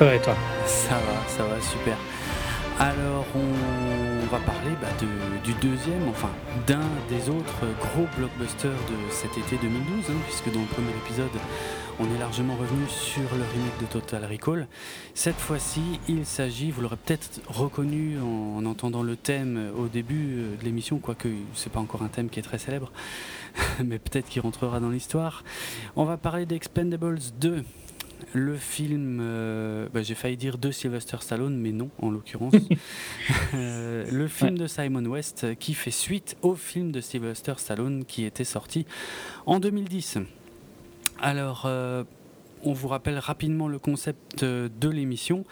Ça va et toi Ça va, ça va, super. Alors, on va parler bah, du deuxième, enfin d'un des autres gros blockbusters de cet été 2012, hein, puisque dans le premier épisode, on est largement revenu sur le remake de Total Recall. Cette fois-ci, il s'agit, vous l'aurez peut-être reconnu en, en entendant le thème au début euh, de l'émission, quoique c'est pas encore un thème qui est très célèbre, mais peut-être qu'il rentrera dans l'histoire. On va parler d'Expendables 2. Le film, euh, bah, j'ai failli dire de Sylvester Stallone, mais non, en l'occurrence. Euh, le film de Simon West euh, qui fait suite au film de Sylvester Stallone qui était sorti en 2010. Alors, euh, on vous rappelle rapidement le concept de l'émission.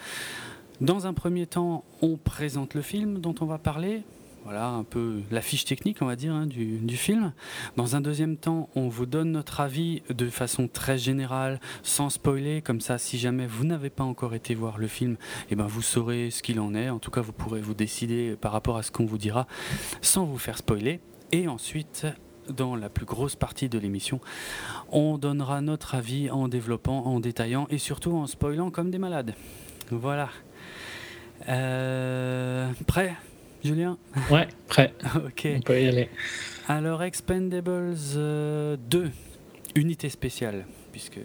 Dans un premier temps, on présente le film dont on va parler. Voilà un peu la fiche technique, on va dire, hein, du, film. Dans un deuxième temps, on vous donne notre avis de façon très générale, sans spoiler. Comme ça, si jamais vous n'avez pas encore été voir le film, eh ben, vous saurez ce qu'il en est. En tout cas, vous pourrez vous décider par rapport à ce qu'on vous dira, sans vous faire spoiler. Et ensuite, dans la plus grosse partie de l'émission, on donnera notre avis en développant, en détaillant et surtout en spoilant comme des malades. Voilà. Euh, prêt, Julien Ouais, prêt, Ok. on peut y aller. Alors, Expendables euh, 2, unité spéciale, puisque.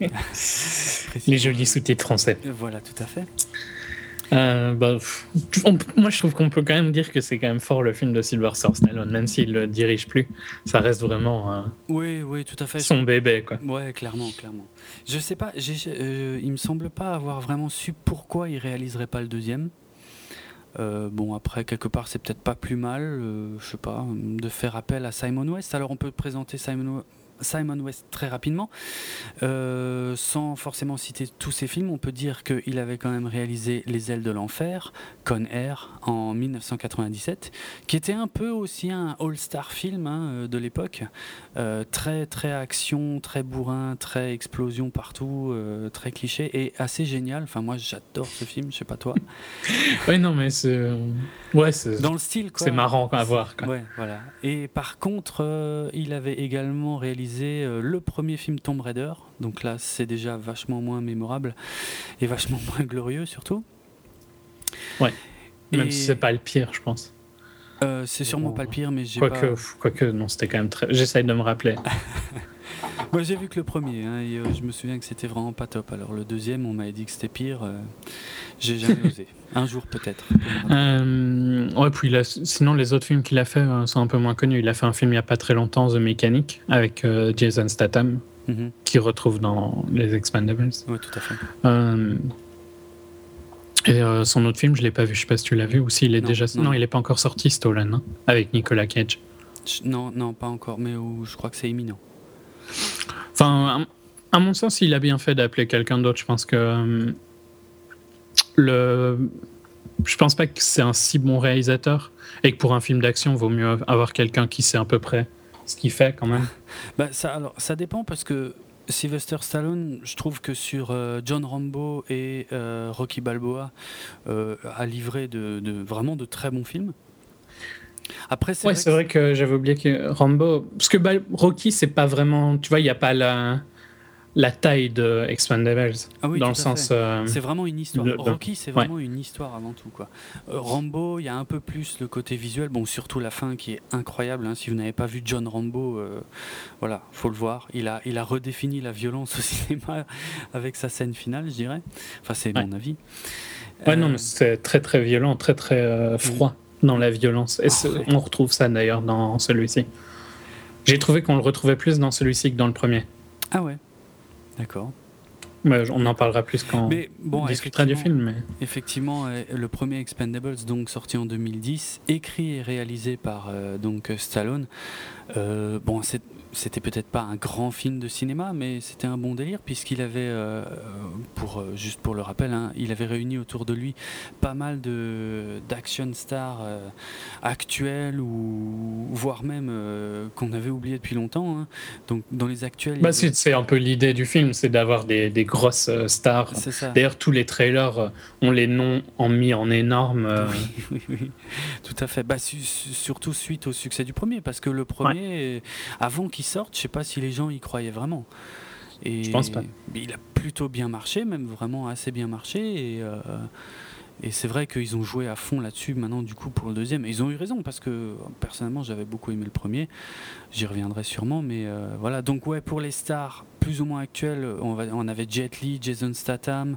Les jolis sous-titres français. Voilà, tout à fait. Euh, bah, on- moi, je trouve qu'on peut quand même dire que c'est quand même fort le film de Sylvester Stallone, même s'il le dirige plus. Ça reste vraiment euh, Oui, oui, tout à fait. son bébé, quoi. Ouais, clairement, clairement. Je sais pas, euh, il me semble pas avoir vraiment su pourquoi il réaliserait pas le deuxième. Euh, bon, après, quelque part, c'est peut-être pas plus mal, euh, je sais pas, de faire appel à Simon West. Alors, on peut présenter Simon, Simon West très rapidement. Euh, sans forcément citer tous ses films, on peut dire qu'il avait quand même réalisé Les ailes de l'enfer, Con Air, en 1997, qui était un peu aussi un all-star film hein, euh, de l'époque. Euh, très très action, très bourrin, très explosion partout, euh, très cliché et assez génial. Enfin moi j'adore ce film, je sais pas toi. Ouais, non, mais c'est. Ouais, c'est Dans le style quoi. c'est marrant à voir, quoi. Ouais, voilà. Et par contre, il avait également réalisé euh, le premier film Tomb Raider. Donc là, c'est déjà vachement moins mémorable et vachement moins glorieux surtout. Même Et, si c'est pas le pire, je pense. euh, c'est sûrement Bon, pas le pire, mais j'ai Quoique, pas. quoique, non, c'était quand même très. J'essaye de me rappeler. Moi j'ai vu que le premier, hein, et, euh, je me souviens que c'était vraiment pas top. Alors le deuxième, on m'avait dit que c'était pire. euh, j'ai jamais osé. Un jour peut-être. Euh, ouais, puis sinon, les autres films qu'il a fait euh, sont un peu moins connus. Il a fait un film il y a pas très longtemps, The Mechanic, avec euh, Jason Statham, Mhm. qui retrouve dans les Expendables. Ouais, tout à fait. Euh, et son autre film, je l'ai pas vu. Je sais pas si tu l'as vu ou s'il est Non, déjà. non. Non, il est pas encore sorti, Stolen, hein, avec Nicolas Cage. Non, non, pas encore, mais où je crois que c'est imminent. Enfin, à, mon sens, il a bien fait d'appeler quelqu'un d'autre. Je pense que le. Je pense pas que c'est un si bon réalisateur et que pour un film d'action, vaut mieux avoir quelqu'un qui sait à peu près ce qu'il fait quand même. Bah, ça, alors, ça dépend parce que Sylvester Stallone, je trouve que sur euh, John Rambo et euh, Rocky Balboa, euh, a livré de, de- vraiment de très bons films. Après, c'est Ouais, vrai c'est que vrai que j'avais oublié que Rambo. Parce que bah, Rocky, c'est pas vraiment. Tu vois, il n'y a pas la, la taille de Expendables. Ah oui, dans le sens. euh, C'est vraiment une histoire. Le- Rocky, c'est ouais. vraiment une histoire avant tout. Quoi. Euh, Rambo, il y a un peu plus le côté visuel. Bon, surtout la fin qui est incroyable. hein. Si vous n'avez pas vu John Rambo, euh, voilà, faut le voir. Il a, il a redéfini la violence au cinéma avec sa scène finale, je dirais. Enfin, c'est Ouais. mon avis. Ouais, non, Euh, mais c'est très très violent, très très froid dans la violence. Et c'est- ouais. on retrouve ça d'ailleurs dans celui-ci. J'ai trouvé qu'on le retrouvait plus dans celui-ci que dans le premier. Ah ouais, d'accord. Mais on en parlera plus quand Mais bon, on discutera du film. Mais... Effectivement, euh, le premier Expendables, donc sorti en 2010, écrit et réalisé par euh, donc Stallone. Euh, bon, c'est c'était peut-être pas un grand film de cinéma, mais c'était un bon délire puisqu'il avait, euh, pour euh, juste pour le rappel, hein, il avait réuni autour de lui pas mal de d'action stars euh, actuels ou voire même qu'on avait oublié depuis longtemps. Hein. Donc dans les actuels, bah, c'est un peu l'idée du film, c'est d'avoir des, des, grosses stars. D'ailleurs, tous les trailers ont les noms en mis en énorme. Oui, oui, oui, tout à fait. Bah, surtout suite au succès du premier, parce que le premier, avant qu'il sorte, je sais pas si les gens y croyaient vraiment. Et je pense pas. Il a plutôt bien marché, même vraiment assez bien marché. Et, euh, et c'est vrai qu'ils ont joué à fond là-dessus maintenant du coup pour le deuxième. Et ils ont eu raison parce que personnellement j'avais beaucoup aimé le premier. J'y reviendrai sûrement, mais euh, voilà. Donc ouais, pour les stars plus ou moins actuels, on, va, on avait Jet Li, Jason Statham,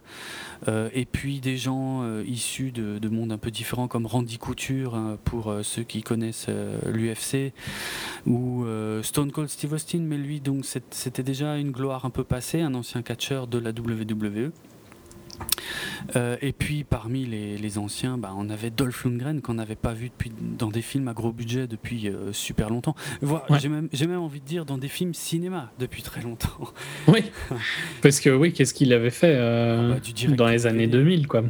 euh, et puis des gens euh, issus de, de, mondes un peu différents comme Randy Couture hein, pour ceux qui connaissent l'UFC ou Stone Cold Steve Austin, mais lui donc c'était déjà une gloire un peu passée, un ancien catcheur de la WWE. Euh, et puis parmi les, anciens, bah, on avait Dolph Lundgren qu'on n'avait pas vu depuis, dans des films à gros budget depuis euh, super longtemps. J'ai même, même, envie de dire dans des films cinéma depuis très longtemps. Oui, parce que oui, qu'est-ce qu'il avait fait euh, ah bah, dans les années 2000 quoi.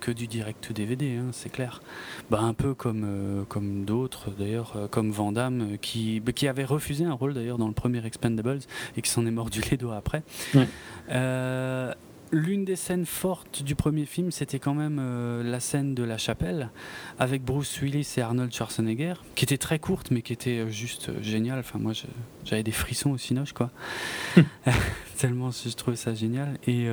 que du direct DVD, hein, c'est clair. Bah, un peu comme, comme d'autres d'ailleurs, comme Van Damme qui, bah, qui avait refusé un rôle d'ailleurs dans le premier Expendables et qui s'en est mordu les doigts après l'une des scènes fortes du premier film, c'était quand même euh, la scène de la chapelle avec Bruce Willis et Arnold Schwarzenegger, qui était très courte mais qui était euh, juste euh, géniale. Enfin, moi, j'avais des frissons au cinoche, quoi. Tellement je trouvais ça génial. Et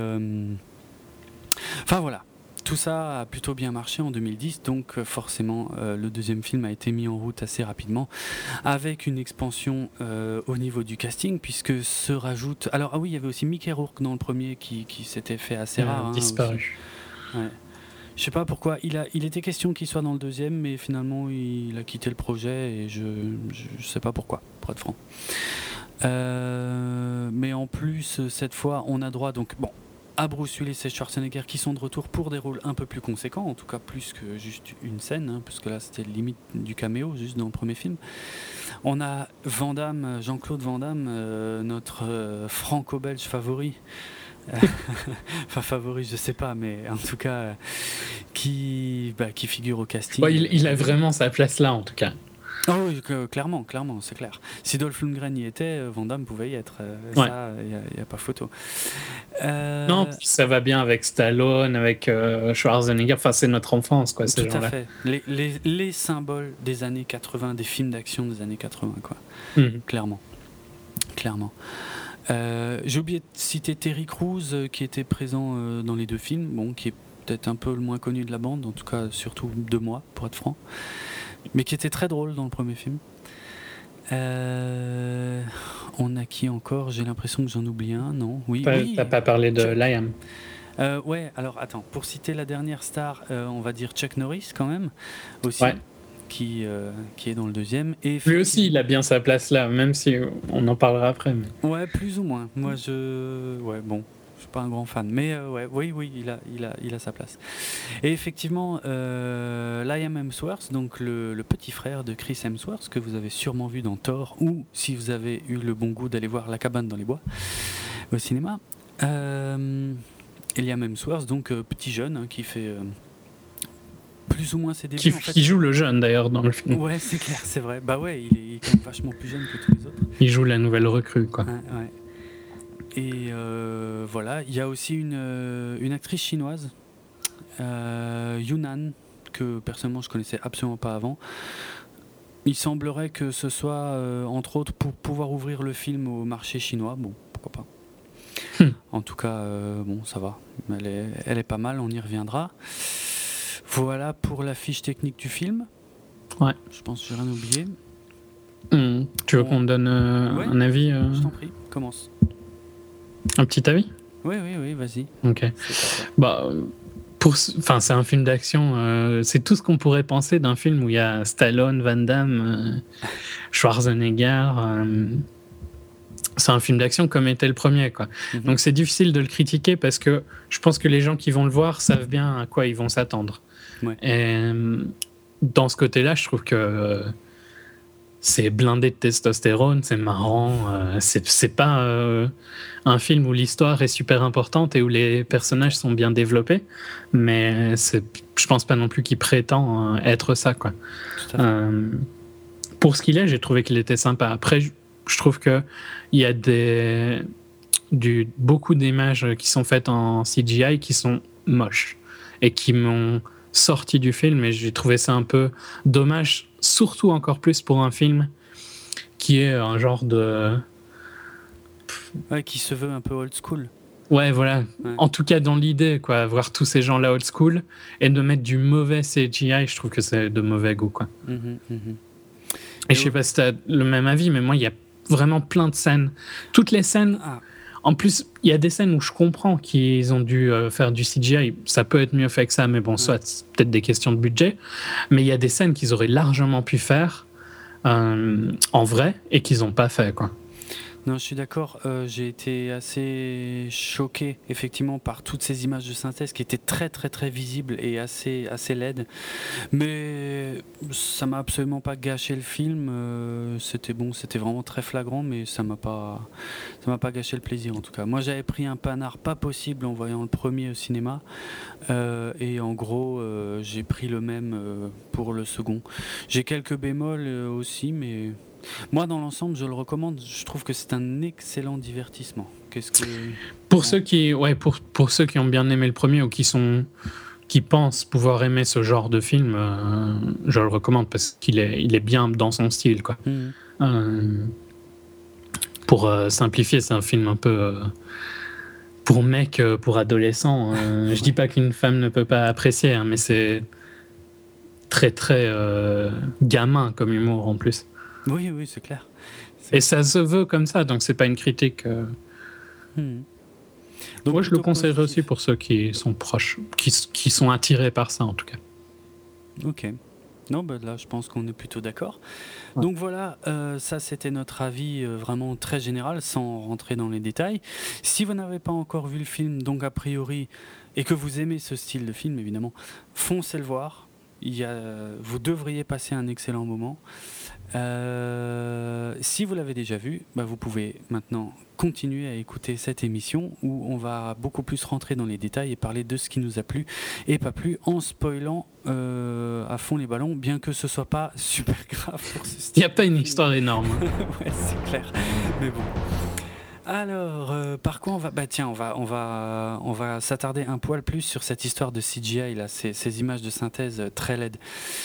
enfin voilà, tout ça a plutôt bien marché en 2010, donc euh, forcément euh, le deuxième film a été mis en route assez rapidement, avec une expansion euh, au niveau du casting, puisque se rajoute... Alors ah oui, il y avait aussi Mickey Rourke dans le premier qui, s'était fait assez rare. Hein, disparu. Ouais. Je sais pas pourquoi. Il, a, il était question qu'il soit dans le deuxième, mais finalement il a quitté le projet et je ne sais pas pourquoi, pour être franc. mais en plus, cette fois, on a droit. Donc, bon, à Bruce Willis et Schwarzenegger qui sont de retour pour des rôles un peu plus conséquents, en tout cas plus que juste une scène, hein, parce que là c'était limite du caméo, juste dans le premier film. On a Van Jean-Claude Van Damme, euh, notre euh, franco-belge favori. enfin favori, je sais pas, mais en tout cas euh, qui, bah, qui figure au casting. il, a vraiment sa place là, en tout cas. Ah oui, clairement, clairement, c'est clair. Si Dolph Lundgren y était, euh, Van Damme pouvait y être. Euh, ça, il n'y a, pas photo. Euh, non, ça va bien avec Stallone, avec Schwarzenegger. Enfin, c'est notre enfance, quoi. Tout à fait. Les, les, les, symboles des années 80, des films d'action des années 80, quoi. Mhm. Clairement. Clairement. J'ai oublié de citer Terry Crews qui était présent dans les deux films, bon, qui est peut-être un peu le moins connu de la bande, en tout cas surtout de moi, pour être franc mais qui était très drôle dans le premier film. Euh, on a qui encore? J'ai l'impression que j'en oublie un, non? Oui. T'as pas parlé de Liam euh, Ouais, alors attends, pour citer la dernière star, euh, on va dire Chuck Norris quand même, aussi. Qui, euh, qui est dans le deuxième. Et Lui aussi, il a bien sa place là, même si on en parlera après. Ouais, plus ou moins. Moi, je. Ouais, bon, suis pas un grand fan, mais euh, ouais, oui, oui, il a, il a, il a sa place. Et effectivement, euh, Liam Hemsworth, donc le, petit frère de Chris Hemsworth, que vous avez sûrement vu dans Thor, ou si vous avez eu le bon goût d'aller voir La cabane dans les bois au cinéma. Euh, Liam Hemsworth, donc euh, petit jeune, hein, qui fait plus ou moins ses débuts. Qui, joue le jeune d'ailleurs dans le film. Ouais, c'est clair, c'est vrai. Bah ouais, il est, il est, quand même vachement plus jeune que tous les autres. Il joue la nouvelle recrue, quoi. Ouais, ouais. Et euh, voilà, il y a aussi une, euh, une actrice chinoise, euh, Yunnan, que personnellement je connaissais absolument pas avant. Il semblerait que ce soit, entre autres, pour pouvoir ouvrir le film au marché chinois. Bon, pourquoi pas. Hmm. En tout cas, bon, ça va. Elle est, elle est pas mal, on y reviendra. Voilà pour la fiche technique du film. Ouais. Je pense que j'ai rien oublié. Hmm. Tu veux qu'on donne un avis Je t'en prie, commence. Un petit avis Oui, oui, oui, vas-y. Ok. Bah, pour, enfin, c'est un film d'action. Euh, c'est tout ce qu'on pourrait penser d'un film où il y a Stallone, Van Damme, euh, Schwarzenegger. Euh, c'est un film d'action comme était le premier, quoi. Mhm. Donc c'est difficile de le critiquer parce que je pense que les gens qui vont le voir savent bien à quoi ils vont s'attendre. Et dans ce côté-là, je trouve que c'est blindé de testostérone, c'est marrant. Euh, c'est pas euh, un film où l'histoire est super importante et où les personnages sont bien développés, mais je pense pas non plus qu'il prétend euh, être ça. Quoi. pour ce qu'il est, j'ai trouvé qu'il était sympa. Après, je trouve qu'il y a des, du, beaucoup d'images qui sont faites en CGI qui sont moches et qui m'ont sorti du film et j'ai trouvé ça un peu dommage, surtout encore plus pour un film qui est un genre de. Ouais, qui se veut un peu old school. Ouais, voilà. En tout cas, dans l'idée, quoi, voir tous ces gens-là old school et de mettre du mauvais CGI, je trouve que c'est de mauvais goût, quoi. Mhm, mhm. Et, je sais pas si tu as le même avis, mais moi, il y a vraiment plein de scènes. Toutes les scènes. Ah. En plus, il y a des scènes où je comprends qu'ils ont dû euh, faire du CGI. Ça peut être mieux fait que ça, mais bon, soit c'est peut-être des questions de budget. Mais il y a des scènes qu'ils auraient largement pu faire euh, en vrai et qu'ils n'ont pas fait, quoi. Non, je suis d'accord. Euh, j'ai été assez choqué, effectivement, par toutes ces images de synthèse qui étaient très, très, très visibles et assez, assez laides. Mais ça m'a absolument pas gâché le film. Euh, c'était bon, c'était vraiment très flagrant, mais ça m'a pas, ça m'a pas gâché le plaisir en tout cas. Moi, j'avais pris un panard pas possible en voyant le premier au cinéma, euh, et en gros, j'ai pris le même pour le second. J'ai quelques bémols aussi, mais moi, dans l'ensemble, je le recommande. Je trouve que c'est un excellent divertissement. Qu'est-ce que pour ceux qui, ouais, pour pour ceux qui ont bien aimé le premier ou qui sont qui pensent pouvoir aimer ce genre de film, euh, je le recommande parce qu'il est il est bien dans son style, quoi. Mmh. Euh, pour euh, simplifier, c'est un film un peu pour mec, pour adolescent. je dis pas qu'une femme ne peut pas apprécier, hein, mais c'est très très gamin comme humour en plus. Oui, oui, c'est clair. Et ça se veut comme ça, donc c'est pas une critique. Euh. Hmm. Donc, Moi, je le conseillerais aussi pour ceux qui sont proches, qui, qui, sont attirés par ça en tout cas. Ok. Non, bah là, je pense qu'on est plutôt d'accord. Donc voilà, euh, ça c'était notre avis euh, vraiment très général, sans rentrer dans les détails. Si vous n'avez pas encore vu le film, donc a priori, et que vous aimez ce style de film, évidemment, foncez le voir. Il y a, vous devriez passer un excellent moment. Euh, si vous l'avez déjà vu, bah, vous pouvez maintenant continuer à écouter cette émission où on va beaucoup plus rentrer dans les détails et parler de ce qui nous a plu et pas plu en spoilant euh, à fond les ballons, bien que ce soit pas super grave pour ce Il n'y a pas une histoire énorme. ouais, c'est clair. Mais bon. Alors, euh, par quoi on va Bah tiens, on va, on va, on va s'attarder un poil plus sur cette histoire de CGI là, ces, ces images de synthèse très laides.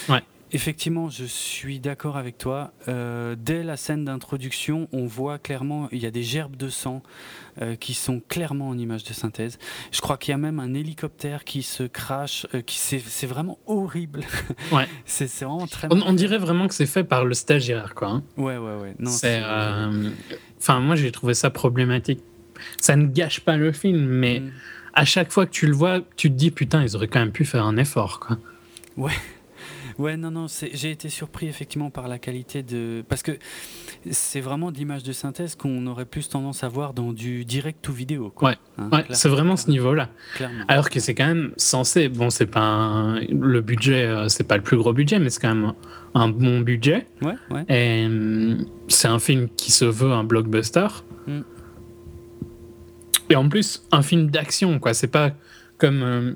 Ouais. Effectivement, je suis d'accord avec toi. Euh, dès la scène d'introduction, on voit clairement, il y a des gerbes de sang euh, qui sont clairement en image de synthèse. Je crois qu'il y a même un hélicoptère qui se crache, euh, qui c'est vraiment horrible. Ouais. c'est vraiment très. On, dirait vraiment que c'est fait par le stagiaire, quoi. Hein. Ouais, ouais, ouais. Non, c'est. Enfin, moi, j'ai trouvé ça problématique. Ça ne gâche pas le film, mais mm. à chaque fois que tu le vois, tu te dis putain, ils auraient quand même pu faire un effort, quoi. Ouais. Ouais, non, non, j'ai été surpris effectivement par la qualité de. Parce que c'est vraiment d'image de synthèse qu'on aurait plus tendance à voir dans du direct ou vidéo. Quoi. Ouais, hein, ouais c'est vraiment ce niveau-là. Alors que c'est quand même censé. Bon, c'est pas le budget, euh, c'est pas le plus gros budget, mais c'est quand même un bon budget. Ouais, ouais. Et hum, c'est un film qui se veut un blockbuster. Mm. Et en plus, un film d'action, quoi. C'est pas comme. Euh,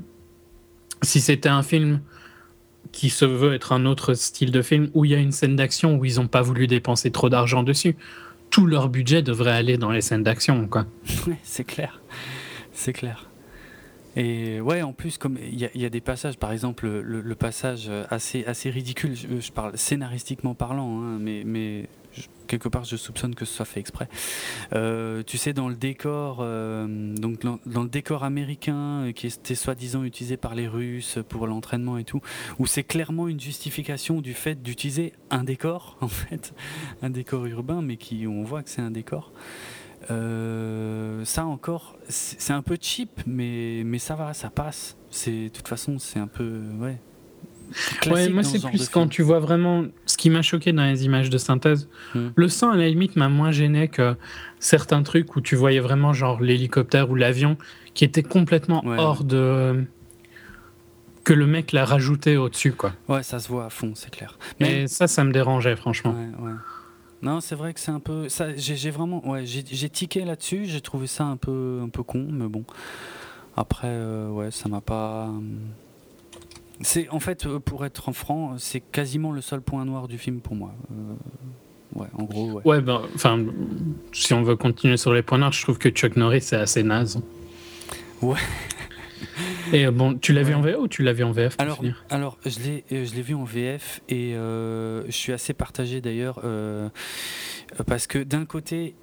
si c'était un film qui se veut être un autre style de film où il y a une scène d'action où ils n'ont pas voulu dépenser trop d'argent dessus. Tout leur budget devrait aller dans les scènes d'action, c'est clair, c'est clair. Et ouais, en plus, comme il y, a des passages, par exemple, le, passage assez, ridicule, je, parle scénaristiquement parlant, hein, mais quelque part je soupçonne que ce soit fait exprès. Euh, tu sais, dans le décor, euh, donc dans, le décor américain euh, qui était soi-disant utilisé par les Russes pour l'entraînement et tout, où c'est clairement une justification du fait d'utiliser un décor, en fait, un décor urbain, mais qui on voit que c'est un décor. ça encore, c'est un peu cheap, mais, mais ça va, ça passe. De toute façon, c'est un peu ouais, Ouais, moi c'est plus quand tu vois vraiment ce qui m'a choqué dans les images de synthèse. Hmm. Le sang à la limite m'a moins gêné que certains trucs où tu voyais vraiment genre l'hélicoptère ou l'avion qui était complètement hors de que le mec l'a rajouté au-dessus, quoi. Ouais, ça se voit à fond, c'est clair. Mais ça, ça me dérangeait, franchement. Ouais, ouais. Non, c'est vrai que c'est un peu. Ça, j'ai vraiment. Ouais, j'ai tiqué là-dessus, j'ai trouvé ça un peu, un peu con, mais bon. Après, euh, ouais, ça m'a pas. Euh, c'est en fait, euh, pour être franc, c'est quasiment le seul point noir du film pour moi. ouais, en gros. Ouais. Ouais, ben, enfin, si on veut continuer sur les points noirs, je trouve que Chuck Norris c'est assez naze. Ouais. Et bon, tu l'as vu en VO ou tu l'as vu en VF Alors, alors je l'ai, je l'ai vu en VF et je suis assez partagé d'ailleurs parce que d'un côté,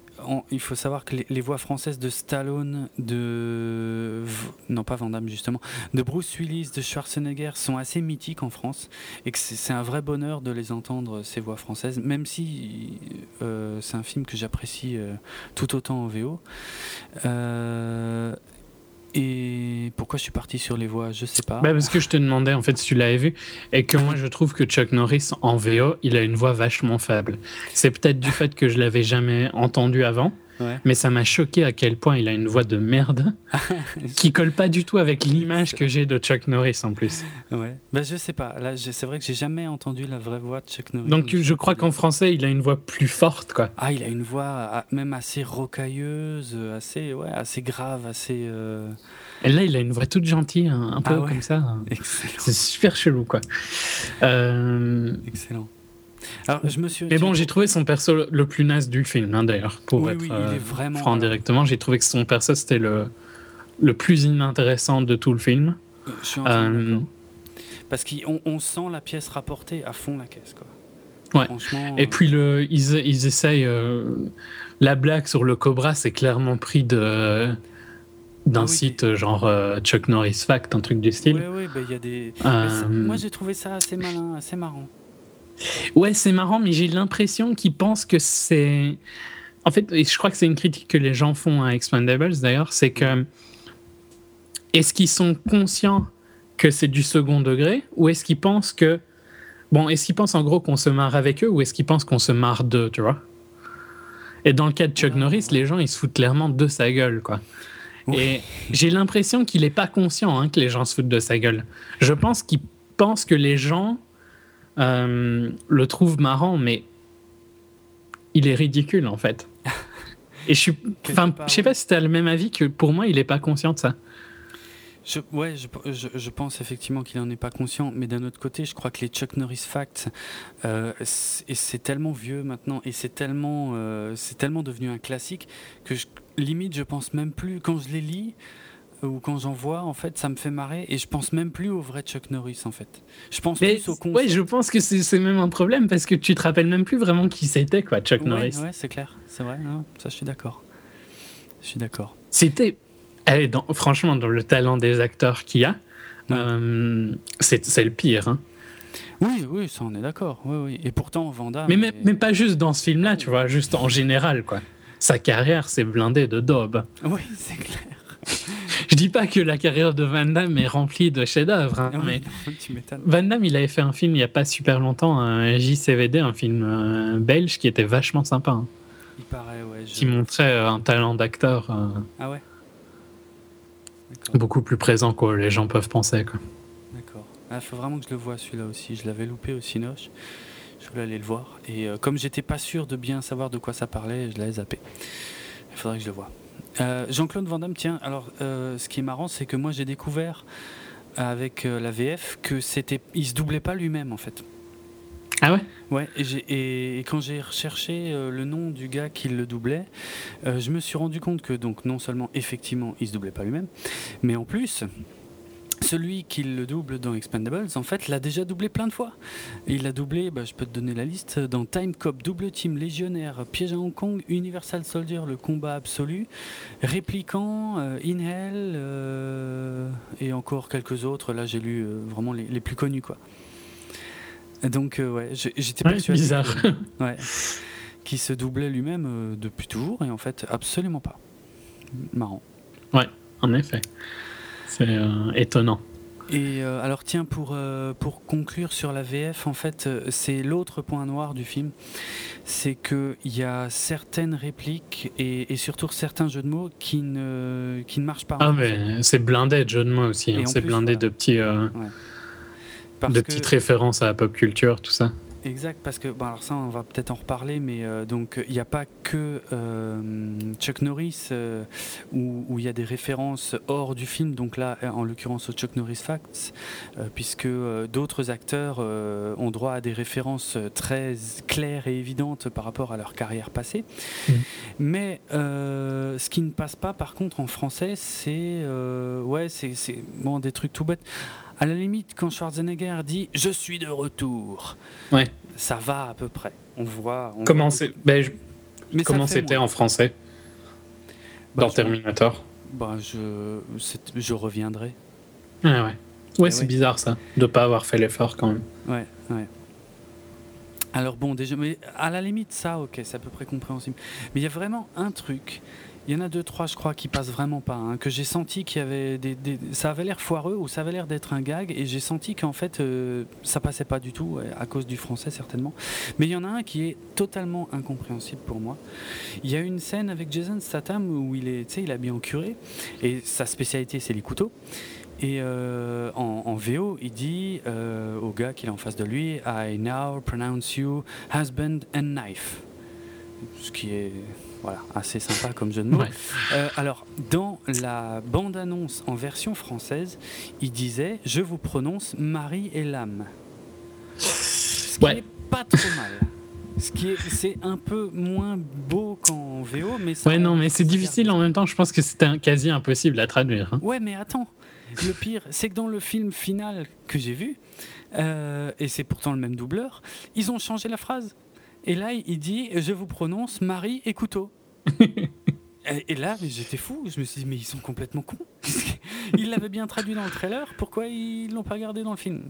il faut savoir que les, voix françaises de Stallone, de non pas Van Damme justement, de Bruce Willis, de Schwarzenegger sont assez mythiques en France et que c'est un vrai bonheur de les entendre ces voix françaises, même si euh, c'est un film que j'apprécie euh, tout autant en VO. Et pourquoi je suis parti sur les voix, je sais pas. Bah parce que je te demandais en fait si tu l'avais vu et que moi je trouve que Chuck Norris en VO, il a une voix vachement faible. C'est peut-être du fait que je l'avais jamais entendu avant. Mais ça m'a choqué à quel point il a une voix de merde qui colle pas du tout avec l'image que j'ai de Chuck Norris en plus. Ouais. Bah, je sais pas. Là, c'est vrai que j'ai jamais entendu la vraie voix de Chuck Norris. Donc je crois qu'en français, il a une voix plus forte, quoi. Ah, il a une voix ah, même assez rocailleuse, assez, ouais, assez grave, assez. Euh, Et là, il a une voix toute gentille, un, peu ah comme ça. C'est super chelou, quoi. Euh, Excellent. Alors, je me suis Mais bon, j'ai trouvé son perso le plus naze du film, hein, d'ailleurs, pour être euh, franc directement. J'ai trouvé que son perso, c'était le, le plus inintéressant de tout le film. Euh, je suis euh... Parce qu'on on sent la pièce rapportée à fond la caisse, quoi. Ouais. Et puis, le, ils, ils essayent. La blague sur le Cobra, c'est clairement pris de d'un ah site genre Chuck Norris Fact, un truc du style. Oui, oui, bah, il y a des. Moi, j'ai trouvé ça assez malin, assez marrant. Ouais, c'est marrant, mais j'ai l'impression qu'ils pensent que c'est. En fait, et je crois que c'est une critique que les gens font à Expandables d'ailleurs, c'est que. Est-ce qu'ils sont conscients que c'est du second degré ou est-ce qu'ils pensent que. Bon, est-ce qu'ils pensent en gros qu'on se marre avec eux ou est-ce qu'ils pensent qu'on se marre d'eux, tu vois? Et dans le cas de Chuck Norris, les gens ils se foutent clairement de sa gueule, quoi. Et j'ai l'impression qu'il n'est pas conscient hein, que les gens se foutent de sa gueule. Je pense qu'il pense que les gens euh, le trouve marrant, mais il est ridicule en fait. Et je suis, enfin, je sais pas si tu as le même avis que pour moi, il est pas conscient de ça. Je, ouais, je, je, pense effectivement qu'il n'en est pas conscient, mais d'un autre côté, je crois que les Chuck Norris Facts, euh, c'est tellement vieux maintenant et c'est tellement, euh, c'est tellement devenu un classique que limite, je pense même plus quand je les lis ou quand j'en vois, en fait, ça me fait marrer et je pense même plus au vrai Chuck Norris, en fait. Je pense plus au Ouais, je pense que c'est même un problème parce que tu te rappelles même plus vraiment qui c'était, quoi, Chuck Norris. Ouais, c'est clair, c'est vrai, ça je suis d'accord. Je suis d'accord. C'était. Eh, franchement, dans le talent des acteurs qu'il y a, euh, c'est le pire. Hein. Oui, oui, ça on est d'accord. Oui, oui. Et pourtant, Vanda. Mais, mais, pas juste dans ce film-là, tu vois, juste en général, quoi. Sa carrière, c'est blindé de daube. Oui, c'est clair. Je dis pas que la carrière de Van Damme est remplie de chefs-d'œuvre, hein, mais Van Damme, il avait fait un film il y a pas super longtemps, un JCVD, un film euh, belge qui était vachement sympa. Hein. Il paraît, ouais. Qui montrait euh, un talent d'acteur. Euh, ah ouais. Beaucoup plus présent que les gens peuvent penser. D'accord. Il ah, faut vraiment que je le vois celui-là aussi. Je l'avais loupé au Cinoche. Je voulais aller le voir. Et comme j'étais pas sûr de bien savoir de quoi ça parlait, je l'avais zappé. Il faudrait que je le vois. Euh, Jean-Claude Van Damme, tiens, alors euh, ce qui est marrant, c'est que moi j'ai découvert avec euh, la VF que c'était, il se doublait pas lui-même en fait. Ah ouais? Ouais, et, et, quand j'ai recherché le nom du gars qui le doublait, je me suis rendu compte que donc non seulement effectivement il se doublait pas lui-même, mais en plus celui qui le double dans Expendables, en fait, l'a déjà doublé plein de fois. il l'a doublé, bah, je peux te donner la liste, dans Time Cop, Double Team, Légionnaire, Piège à Hong Kong, Universal Soldier, Le Combat Absolu, Répliquant, euh, Inhale, euh, et encore quelques autres. Là, j'ai lu euh, vraiment les, plus connus, quoi. Donc, ouais, j'étais persuadé. bizarre. ouais, qui se doublait lui-même depuis toujours, et en fait, absolument pas. Marrant. Ouais, en effet. C'est euh, étonnant. Et euh, alors tiens, pour, euh, pour conclure sur la VF, en fait, c'est l'autre point noir du film, c'est qu'il y a certaines répliques et, surtout certains jeux de mots qui ne, qui ne marchent pas. Ah mais c'est blindé de jeux de mots aussi, hein. c'est blindé de petits... de petites références à la pop culture, tout ça. Exact, parce que, bon, alors ça, on va peut-être en reparler, mais euh, donc il n'y a pas que euh, Chuck Norris euh, où il y a des références hors du film, donc là, en l'occurrence au Chuck Norris Facts, puisque d'autres acteurs ont droit à des références très claires et évidentes par rapport à leur carrière passée. Mmh. Mais ce qui ne passe pas, par contre, en français, c'est ouais, c'est bon, des trucs tout bêtes. À la limite, quand Schwarzenegger dit Je suis de retour, ouais. ça va à peu près. On voit. comment ben, comment c'était en français bah, Dans Terminator? Bah, je, je reviendrai. Ah ouais. Ouais, c'est bizarre ça, de ne pas avoir fait l'effort quand même. Ouais, ouais. Alors bon, déjà, mais à la limite, ça, ok, c'est à peu près compréhensible. Mais il y a vraiment un truc il y en a deux, trois, je crois, qui passent vraiment pas. Hein, que j'ai senti qu'il y avait des, ça avait l'air foireux ou ça avait l'air d'être un gag, et j'ai senti qu'en fait, euh, ça passait pas du tout à cause du français certainement. Mais il y en a un qui est totalement incompréhensible pour moi. Il y a une scène avec Jason Statham où il est, il est bien en curé, et sa spécialité c'est les couteaux. Et euh, en, VO, il dit euh, au gars qui est en face de lui, I now pronounce you husband and knife. Ce qui est voilà, assez sympa comme jeu de mots. Euh, alors, dans la bande-annonce en version française, il disait Je vous prononce Marie et l'âme. Ce qui n'est pas trop mal. Ce qui est, c'est un peu moins beau qu'en VO, mais Ouais, non, mais c'est difficile en même temps. Je pense que c'était quasi impossible à traduire. Hein. Ouais, mais attends. Le pire, c'est que dans le film final que j'ai vu, euh, et c'est pourtant le même doubleur, ils ont changé la phrase. Et là, il dit Je vous prononce Marie et couteau. Et, là, j'étais fou. Je me suis dit Mais ils sont complètement cons. ils l'avaient bien traduit dans le trailer. Pourquoi ils l'ont pas gardé dans le film?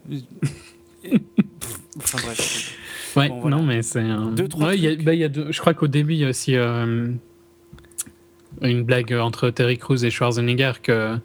Enfin bref. Ouais, non, mais c'est un. Deux, trois. Ouais, y a, bah, y a deux... Je crois qu'au début, il y a aussi. Euh, une blague entre Terry Crews et Schwarzenegger que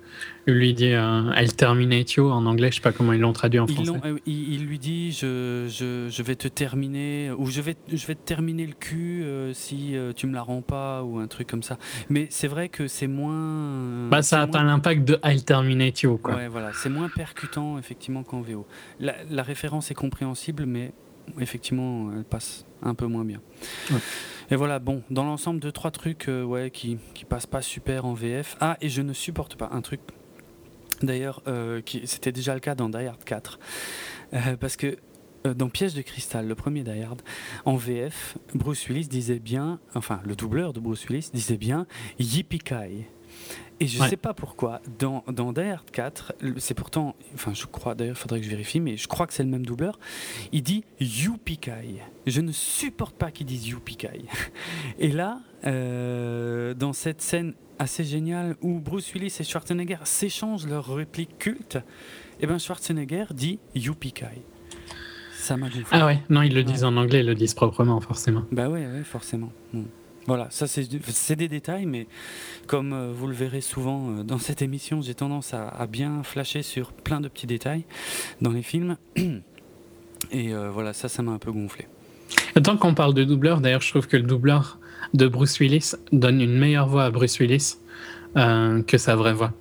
lui dit euh, I'll terminate you en anglais, je sais pas comment ils l'ont traduit en français. Euh, il, lui dit je, je, je, vais te terminer ou je vais, je vais te terminer le cul euh, si tu me la rends pas ou un truc comme ça. Mais c'est vrai que c'est moins. Bah ça a pas l'impact de I'll terminate you quoi. Ouais voilà, c'est moins percutant effectivement qu'en VO. La, la, référence est compréhensible, mais effectivement elle passe un peu moins bien. Ouais. Et voilà, bon, dans l'ensemble, deux, trois trucs euh, ouais, qui, qui passent pas super en VF. Ah, et je ne supporte pas un truc, d'ailleurs, euh, c'était déjà le cas dans Die Hard 4. Euh, parce que dans Piège de cristal, le premier Die Hard, en VF, Bruce Willis disait bien, enfin le doubleur de Bruce Willis disait bien Yippee et je ne sais pas pourquoi, dans, dans Die Hard 4, c'est pourtant, enfin je crois, d'ailleurs il faudrait que je vérifie, mais je crois que c'est le même doubleur, il dit Yupikai. Je ne supporte pas qu'il dise Yupikai. Et là, euh, dans cette scène assez géniale où Bruce Willis et Schwarzenegger s'échangent leurs répliques cultes, et eh ben Schwarzenegger dit Yupikai. Ça m'a Ah ouais, non, ils le disent en anglais, ils le disent proprement, forcément. Bah ouais, ouais forcément. Voilà, ça c'est des détails, mais comme euh, vous le verrez souvent euh, dans cette émission, j'ai tendance à, bien flasher sur plein de petits détails dans les films. Et euh, voilà, ça, ça m'a un peu gonflé. Tant qu'on parle de doubleur, d'ailleurs, je trouve que le doubleur de Bruce Willis donne une meilleure voix à Bruce Willis que sa vraie voix.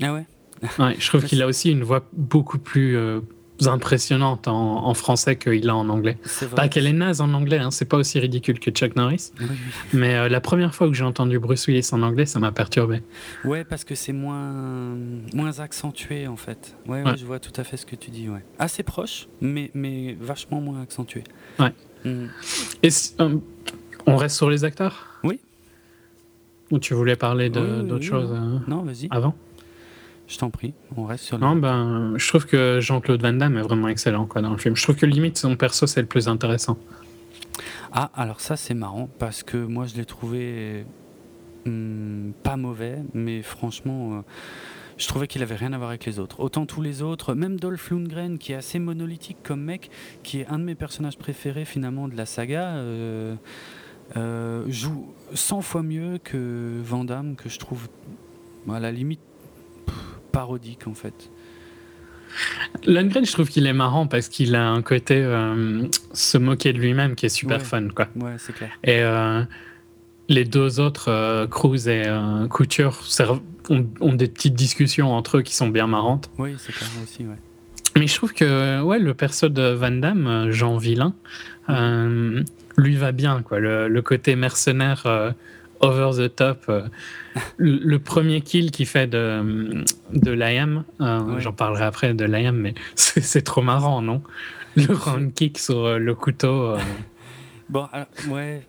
Ah ouais? Ouais, je trouve qu'il a aussi une voix beaucoup plus impressionnante en, français qu'il a en anglais. Pas qu'elle est naze en anglais, hein, c'est pas aussi ridicule que Chuck Norris. Mais euh, la première fois que j'ai entendu Bruce Willis en anglais, ça m'a perturbé. Ouais, parce que c'est moins, moins accentué en fait. Ouais, je vois tout à fait ce que tu dis. Ouais. Assez proche, mais, mais vachement moins accentué. Ouais. Mm. Et euh, on reste sur les acteurs? Oui. Ou tu voulais parler d'autres choses euh, Non, vas-y. Avant? Je t'en prie, on reste sur le. Non, ben, je trouve que Jean-Claude Van Damme est vraiment excellent quoi, dans le film. Je trouve que limite son perso, c'est le plus intéressant. Ah, alors ça, c'est marrant parce que moi, je l'ai trouvé hmm, pas mauvais, mais franchement. Euh, je trouvais qu'il avait rien à voir avec les autres. Autant tous les autres, même Dolph Lundgren, qui est assez monolithique comme mec, qui est un de mes personnages préférés finalement de la saga, euh, euh, joue 100 fois mieux que Van Damme, que je trouve à la limite parodique en fait. Lundgren, je trouve qu'il est marrant parce qu'il a un côté euh, se moquer de lui-même qui est super fun. Quoi. Ouais, c'est clair. Et euh, les deux autres, euh, Cruz et Couture, ont, ont, des petites discussions entre eux qui sont bien marrantes. Oui, c'est clair aussi, ouais. Mais je trouve que ouais, le perso de Van Damme, Jean Vilain, euh, lui va bien. Quoi. Le, côté mercenaire over the top. le, premier kill qu'il fait de, de Liam, j'en parlerai après de Liam, mais c'est trop marrant, non? Le round kick sur le couteau. Bon, ouais,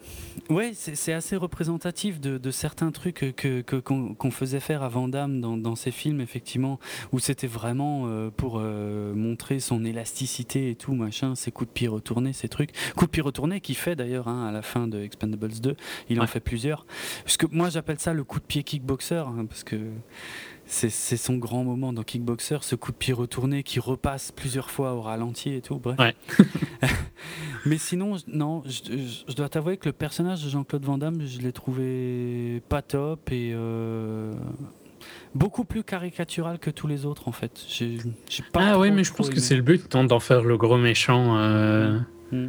ouais c'est assez représentatif de, certains trucs que qu'on faisait faire à Van Damme dans, dans ces films, effectivement, où c'était vraiment euh, pour euh, montrer son élasticité et tout, machin, ses coups de pied retournés, ces trucs. Coups de pied retournés qu'il fait d'ailleurs hein, à la fin de Expendables 2, il en fait plusieurs. Parce que moi j'appelle ça le coup de pied kickboxer, hein, parce que c'est son grand moment dans Kickboxer, ce coup de pied retourné qui repasse plusieurs fois au ralenti et tout. Bref. Mais sinon, non, je, dois t'avouer que le personnage de Jean-Claude Van Damme, je l'ai trouvé pas top et euh, beaucoup plus caricatural que tous les autres en fait. ah oui, mais je pense que c'est le but d'en faire le gros méchant. Euh, mm.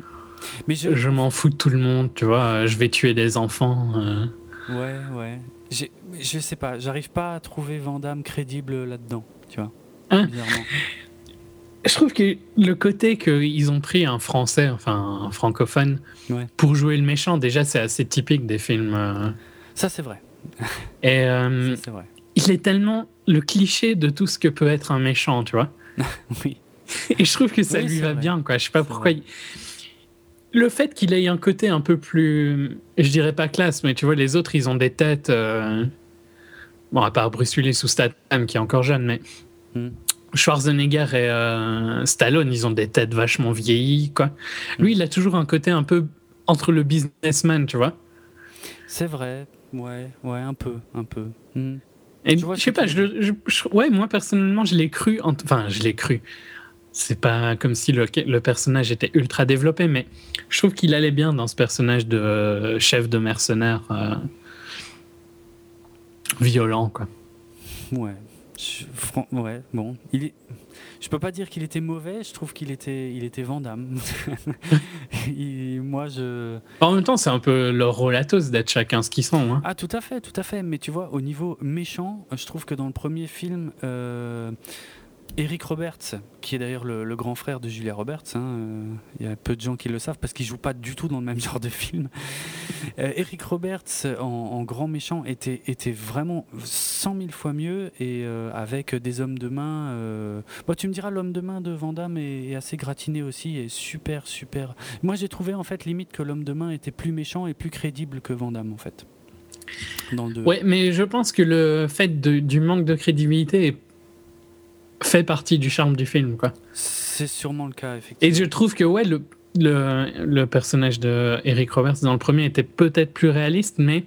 Mais je, m'en fous de tout le monde, tu vois. Je vais tuer des enfants. Euh. Ouais, ouais je sais pas, j'arrive pas à trouver Vandame crédible là-dedans, tu vois. Hein je trouve que le côté qu'ils ont pris un français, enfin un francophone, pour jouer le méchant, déjà c'est assez typique des films. Euh. Ça c'est vrai. Et euh, vrai. il est tellement le cliché de tout ce que peut être un méchant, tu vois. oui. Et je trouve que ça lui va bien, quoi. Je sais pas pourquoi. Le fait qu'il ait un côté un peu plus, je dirais pas classe, mais tu vois, les autres, ils ont des têtes. Euh, bon, à part Bruce Willis ou Statham qui est encore jeune, mais hmm. Schwarzenegger et euh, Stallone, ils ont des têtes vachement vieillies, quoi. Lui, il a toujours un côté un peu entre le businessman, tu vois. C'est vrai, ouais, ouais, un peu, un peu. Hmm. Et je sais pas, je, ouais, moi personnellement, je l'ai cru, enfin, je l'ai cru. C'est pas comme si le, le, personnage était ultra développé, mais je trouve qu'il allait bien dans ce personnage de euh, chef de mercenaire. Euh, violent, quoi. Ouais. ouais, bon. Il est... Je peux pas dire qu'il était mauvais, je trouve qu'il était, il était Vandame. moi, je. En même temps, c'est un peu leur rôle à tous d'être chacun ce qu'ils sont. Hein. Ah, tout à fait, tout à fait. Mais tu vois, au niveau méchant, je trouve que dans le premier film, euh, Eric Roberts, qui est d'ailleurs le, grand frère de Julia Roberts, hein, euh, il y a peu de gens qui le savent parce qu'il joue pas du tout dans le même genre de film. Euh, Eric Roberts en, grand méchant était, était vraiment 100 000 fois mieux et euh, avec des hommes de main. Bah, tu me diras, l'homme de main de Van est, assez gratiné aussi et super, super. Moi j'ai trouvé en fait limite que l'homme de main était plus méchant et plus crédible que Van en fait. Dans Ouais, mais je pense que le fait du manque de crédibilité fait partie du charme du film, quoi. C'est sûrement le cas, effectivement. Et je trouve que, ouais, le, le, personnage de Eric Roberts dans le premier était peut-être plus réaliste, mais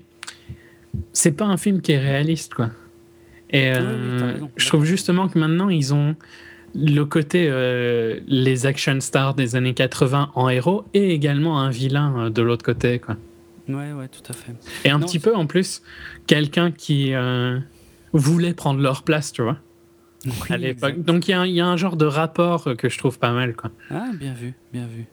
c'est pas un film qui est réaliste, quoi. Et euh, je trouve justement que maintenant, ils ont le côté euh, les action stars des années 80 en héros et également un vilain euh, de l'autre côté, quoi. Ouais, ouais, tout à fait. Et un petit peu, en plus, quelqu'un qui voulait prendre leur place, tu vois. Donc il y, a un genre de rapport que je trouve pas mal. Quoi. Ah, bien vu, bien vu.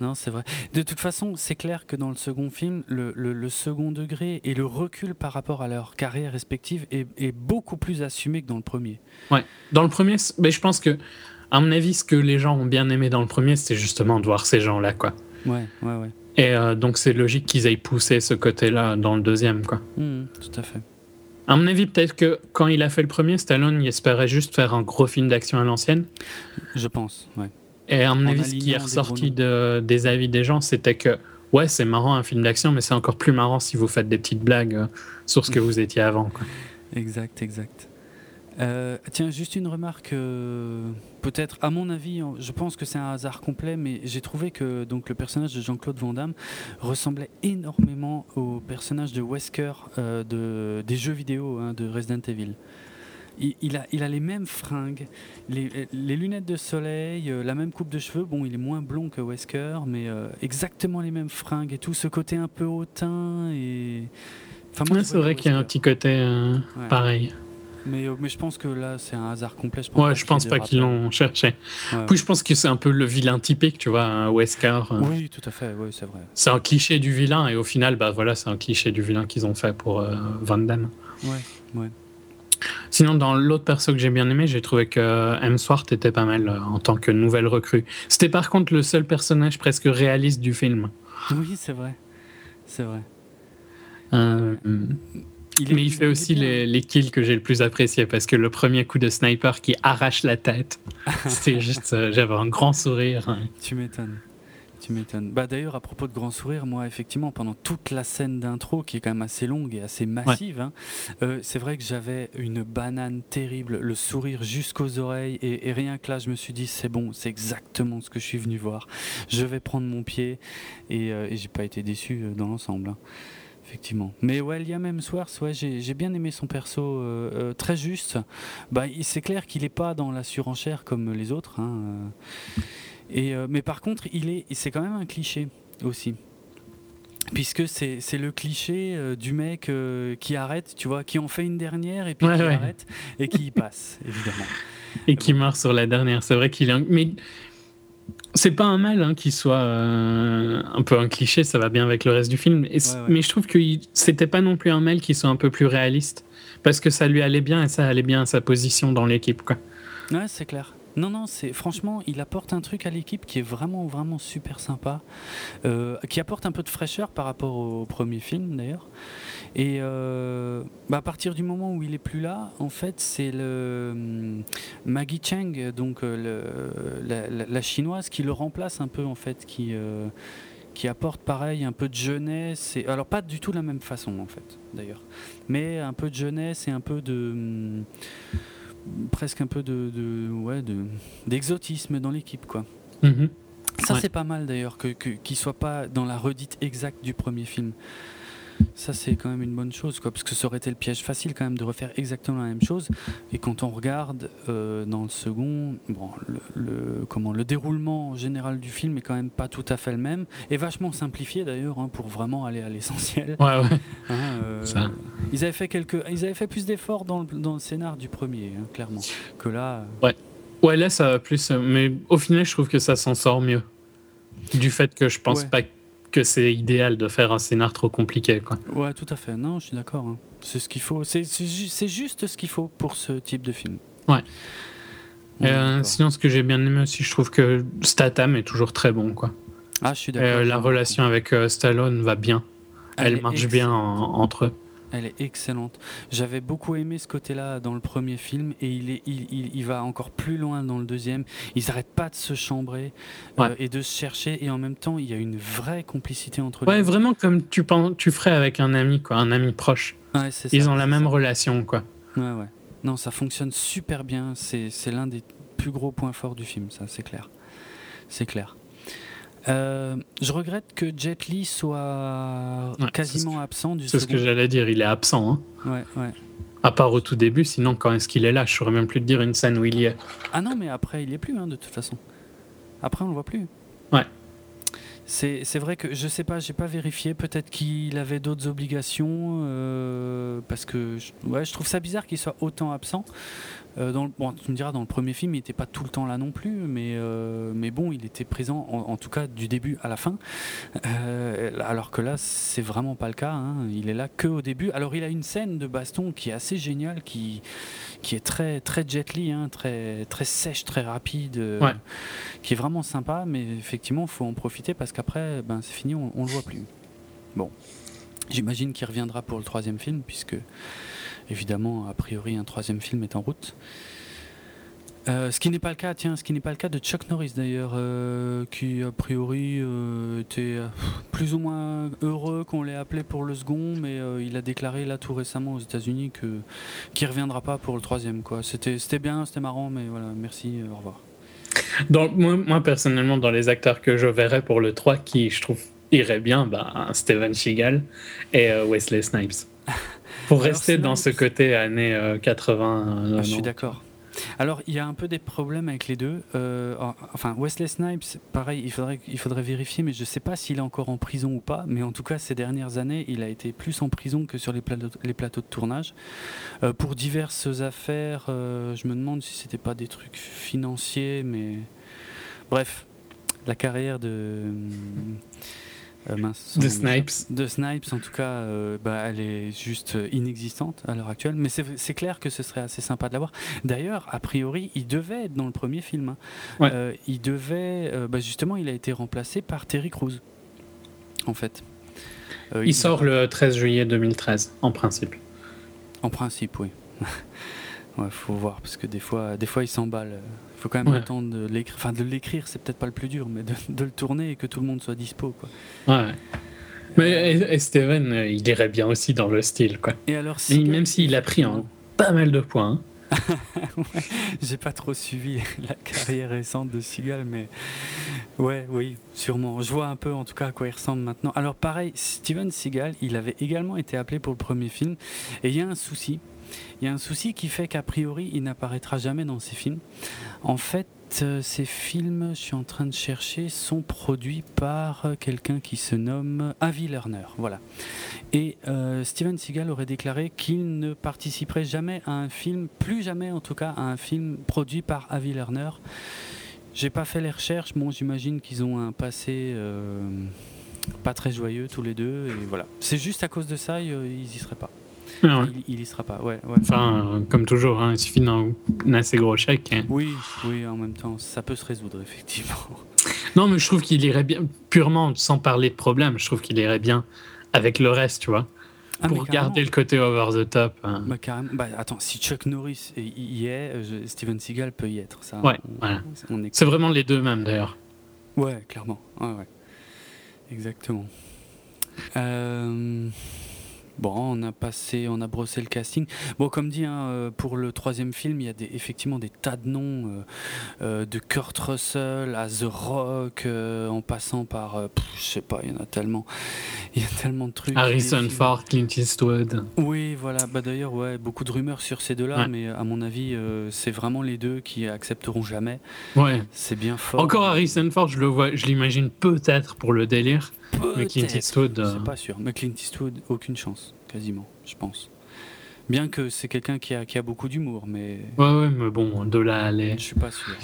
Non, c'est vrai. De toute façon, c'est clair que dans le second film, le, second degré et le recul par rapport à leur carrière respective est, beaucoup plus assumé que dans le premier. Ouais. Dans le premier, mais je pense que, à mon avis, ce que les gens ont bien aimé dans le premier, c'est justement de voir ces gens-là, quoi. Ouais, ouais, ouais. Et euh, donc c'est logique qu'ils aient poussé ce côté-là dans le deuxième, quoi. Mmh, tout à fait. À mon avis, peut-être que quand il a fait le premier, Stallone, il espérait juste faire un gros film d'action à l'ancienne. Je pense, ouais. Et à mon avis, ce qui est ressorti de, des avis des gens, c'était que, ouais, c'est marrant un film d'action, mais c'est encore plus marrant si vous faites des petites blagues euh, sur ce que vous étiez avant. Exact, exact. Euh, tiens, juste une remarque, euh, peut-être, à mon avis, je pense que c'est un hasard complet, mais j'ai trouvé que donc, le personnage de Jean-Claude Van Damme ressemblait énormément au personnage de Wesker euh, de, des jeux vidéo hein, de Resident Evil. Il, a, il a les mêmes fringues, les, lunettes de soleil, la même coupe de cheveux. Bon, il est moins blond que Wesker, mais exactement les mêmes fringues et tout. Ce côté un peu hautain et. Enfin, c'est vrai qu'il y a un petit côté pareil. Euh, mais, je pense que là, c'est un hasard complet. Je pense ouais, je pense pas qu'ils l'ont cherché. Puis je pense que c'est un peu le vilain typique, tu vois, un Wesker. Euh. Oui, tout à fait, oui, c'est vrai. C'est un cliché du vilain, et au final, bah voilà, c'est un cliché du vilain qu'ils ont fait pour euh, Van Damme. Ouais, ouais. Sinon, dans l'autre perso que j'ai bien aimé, j'ai trouvé que Hemsworth était pas mal euh, en tant que nouvelle recrue. C'était par contre le seul personnage presque réaliste du film. Oui, c'est vrai. C'est vrai. Euh, mais il fait aussi les, les, kills que j'ai le plus apprécié parce que le premier coup de sniper qui arrache la tête, c'était juste, euh, j'avais un grand sourire. Tu m'étonnes. Tu m'étonnes. Bah d'ailleurs, à propos de grand sourire, moi, effectivement, pendant toute la scène d'intro, qui est quand même assez longue et assez massive, hein, euh, c'est vrai que j'avais une banane terrible, le sourire jusqu'aux oreilles, et, rien que là, je me suis dit, c'est bon, c'est exactement ce que je suis venu voir. Je vais prendre mon pied, et, euh, et j'ai pas été déçu euh, dans l'ensemble. Hein. Effectivement. Mais ouais, Liam Hemsworth, ouais, j'ai bien aimé son perso, très juste. Bah, c'est clair qu'il n'est pas dans la surenchère comme les autres. Hein, et, euh, mais par contre, il est, c'est quand même un cliché aussi. Puisque c'est, le cliché euh, du mec euh, qui arrête, tu vois, qui en fait une dernière et puis qui arrête et qui y passe, évidemment. Et qui meurt sur la dernière. C'est vrai qu'il est. Mais c'est pas un mal hein, qu'il soit un peu un cliché, ça va bien avec le reste du film. Mais je trouve que c'était pas non plus un mal qui soit un peu plus réaliste. Parce que ça lui allait bien et ça allait bien à sa position dans l'équipe. Quoi. Ouais, c'est clair. Non, non, c'est franchement, il apporte un truc à l'équipe qui est vraiment, vraiment super sympa, euh, qui apporte un peu de fraîcheur par rapport au premier film d'ailleurs. Et euh, bah, à partir du moment où il est plus là, en fait, c'est le hum, Maggie Cheng, donc euh, la, chinoise, qui le remplace un peu en fait, qui qui apporte pareil un peu de jeunesse alors pas du tout la même façon en fait d'ailleurs mais un peu de jeunesse et un peu de hum, presque un peu de, de ouais, d'exotisme dans l'équipe, quoi. Mhm. Ça, c'est pas mal d'ailleurs, que, qu'il soit pas dans la redite exacte du premier film. Ça, c'est quand même une bonne chose, quoi, parce que ça aurait été le piège facile quand même de refaire exactement la même chose. Et quand on regarde euh, dans le second, bon, le, comment, le déroulement général du film est quand même pas tout à fait le même, et vachement simplifié d'ailleurs, hein, pour vraiment aller à l'essentiel. Ouais, ouais. Hein, euh, ils avaient fait quelques, ils avaient fait plus d'efforts dans le, dans le scénar du premier, hein, clairement, que là. Euh, ouais. Ouais, là ça va plus, mais au final, je trouve que ça s'en sort mieux. Du fait que je pense pas que c'est idéal de faire un scénar trop compliqué. Quoi. Ouais, tout à fait. Non, je suis d'accord. Hein. C'est ce qu'il faut. C'est juste ce qu'il faut pour ce type de film. Ouais. Euh, sinon, ce que j'ai bien aimé aussi, je trouve que Statham est toujours très bon. Quoi. Ah, je suis d'accord. Euh, la relation avec euh, Stallone va bien. Elle, marche bien entre eux. Elle est excellente. J'avais beaucoup aimé ce côté-là dans le premier film et il, est, il, il, va encore plus loin dans le deuxième. Ils n'arrêtent pas de se chambrer euh, et de se chercher et en même temps il y a une vraie complicité entre eux. Ouais, vraiment comme tu, penses, tu ferais avec un ami, quoi, un ami proche. Ouais, Ils ont la même relation, quoi. Ouais, ouais. Non, ça fonctionne super bien. C'est l'un des plus gros points forts du film, ça, c'est clair. C'est clair. Euh, je regrette que Jet Li soit quasiment absent du C'est ce que j'allais dire, il est absent. Hein. Ouais, ouais. À part au tout début, sinon quand est-ce qu'il est là? Je saurais même plus te dire une scène où il y est. Ah non, mais après il y est plus hein, de toute façon. Après on le voit plus. Ouais. C'est vrai que je sais pas, j'ai pas vérifié. Peut-être qu'il avait d'autres obligations euh, parce que ouais, je trouve ça bizarre qu'il soit autant absent. Euh, dans bon, tu me diras, dans le premier film, il n'était pas tout le temps là non plus, mais, euh, mais bon, il était présent, en, tout cas du début à la fin. Euh, alors que là, c'est vraiment pas le cas. Hein. Il est là que au début. Alors, il a une scène de baston qui est assez géniale, qui, qui est très, très jet li, hein, très, très sèche, très rapide, qui est vraiment sympa, mais effectivement, il faut en profiter parce qu'après, ben, c'est fini, on, on le voit plus. Bon. J'imagine qu'il reviendra pour le troisième film, puisque évidemment, a priori, un troisième film est en route. Euh, ce qui n'est pas le cas, tiens, ce qui n'est pas le cas de Chuck Norris d'ailleurs, euh, qui a priori euh, était plus ou moins heureux qu'on l'ait appelé pour le second, mais il a déclaré là tout récemment aux États-Unis que qu'il reviendra pas pour le troisième. C'était, c'était bien, c'était marrant, mais voilà, merci, au revoir. Dans, moi, personnellement, dans les acteurs que je verrais pour le 3, qui je trouve irait bien, bah, Steven Seagal et Wesley Snipes. Pour rester dans ce côté années 80. Euh, ah, je suis d'accord. Alors, il y a un peu des problèmes avec les deux. Euh, enfin, Wesley Snipes, pareil, il faudrait, il faudrait vérifier, mais je ne sais pas s'il est encore en prison ou pas. Mais en tout cas, ces dernières années, il a été plus en prison que sur les plateaux, les plateaux de tournage. Euh, pour diverses affaires, je me demande si c'était pas des trucs financiers, mais. Bref, la carrière de. De Snipes. De Snipes, en tout cas, bah, elle est juste inexistante à l'heure actuelle. Mais c'est clair que ce serait assez sympa de l'avoir. D'ailleurs, a priori, il devait être dans le premier film. Hein. il devait, bah, justement, il a été remplacé par Terry Crews, en fait. il, il sort le 13 juillet 2013, en principe. En principe, oui. ouais, faut voir parce que des fois, des fois, il s'emballe. Il faut quand même attendre de l'écrire. Enfin, de l'écrire, c'est peut-être pas le plus dur, mais de, le tourner et que tout le monde soit dispo, quoi. Ouais. Mais Steven, euh, il irait bien aussi dans le style, quoi. Et alors, même s'il a pris pas mal de points. ouais, j'ai pas trop suivi la carrière récente de Seagal, mais ouais, oui, sûrement. Je vois un peu en tout cas à quoi il ressemble maintenant. Alors pareil, Steven Seagal, il avait également été appelé pour le premier film, et il y a un souci. Il y a un souci qui fait qu'a priori, il n'apparaîtra jamais dans ces films. En fait, euh, ces films, je suis en train de chercher, sont produits par euh, quelqu'un qui se nomme Avi Lerner. Voilà. Et euh, Steven Seagal aurait déclaré qu'il ne participerait jamais à un film, plus jamais en tout cas, à un film produit par Avi Lerner. J'ai pas fait les recherches, bon, j'imagine qu'ils ont un passé pas très joyeux tous les deux, et voilà. C'est juste à cause de ça, ils y seraient pas. Il, y sera pas, ouais. Enfin, comme toujours, hein, il suffit d'un assez gros chèque. Hein. Oui, oui, en même temps, ça peut se résoudre, effectivement. Non, mais je trouve qu'il irait bien, purement sans parler de problème, je trouve qu'il irait bien avec le reste, tu vois. Ah, pour garder le côté over the top. Hein. Bah, carrément. Bah, attends, si Chuck Norris y est, Steven Seagal peut y être. Ça, ouais, voilà. C'est vraiment les deux mêmes d'ailleurs. Ouais, clairement. Ouais, ouais. Exactement. Euh. Bon, on a passé, on a brossé le casting. Bon, comme dit, hein, euh, pour le troisième film, il y a des, effectivement des tas de noms, euh, euh, de Kurt Russell à The Rock, en passant par, je sais pas, il y en a tellement, il y a tellement de trucs. Harrison Ford, Clint Eastwood. Oui, voilà. Bah d'ailleurs, ouais, beaucoup de rumeurs sur ces deux-là, mais à mon avis, c'est vraiment les deux qui accepteront jamais. Ouais. C'est bien fort. Encore Harrison Ford, je le vois, je l'imagine peut-être pour le délire. Mais Clint Eastwood. C'est pas sûr. Mais Clint Eastwood, aucune chance quasiment, je pense. Bien que c'est quelqu'un qui a, qui a beaucoup d'humour, mais. Ouais, ouais, mais bon, de là à aller. Je suis pas sûr.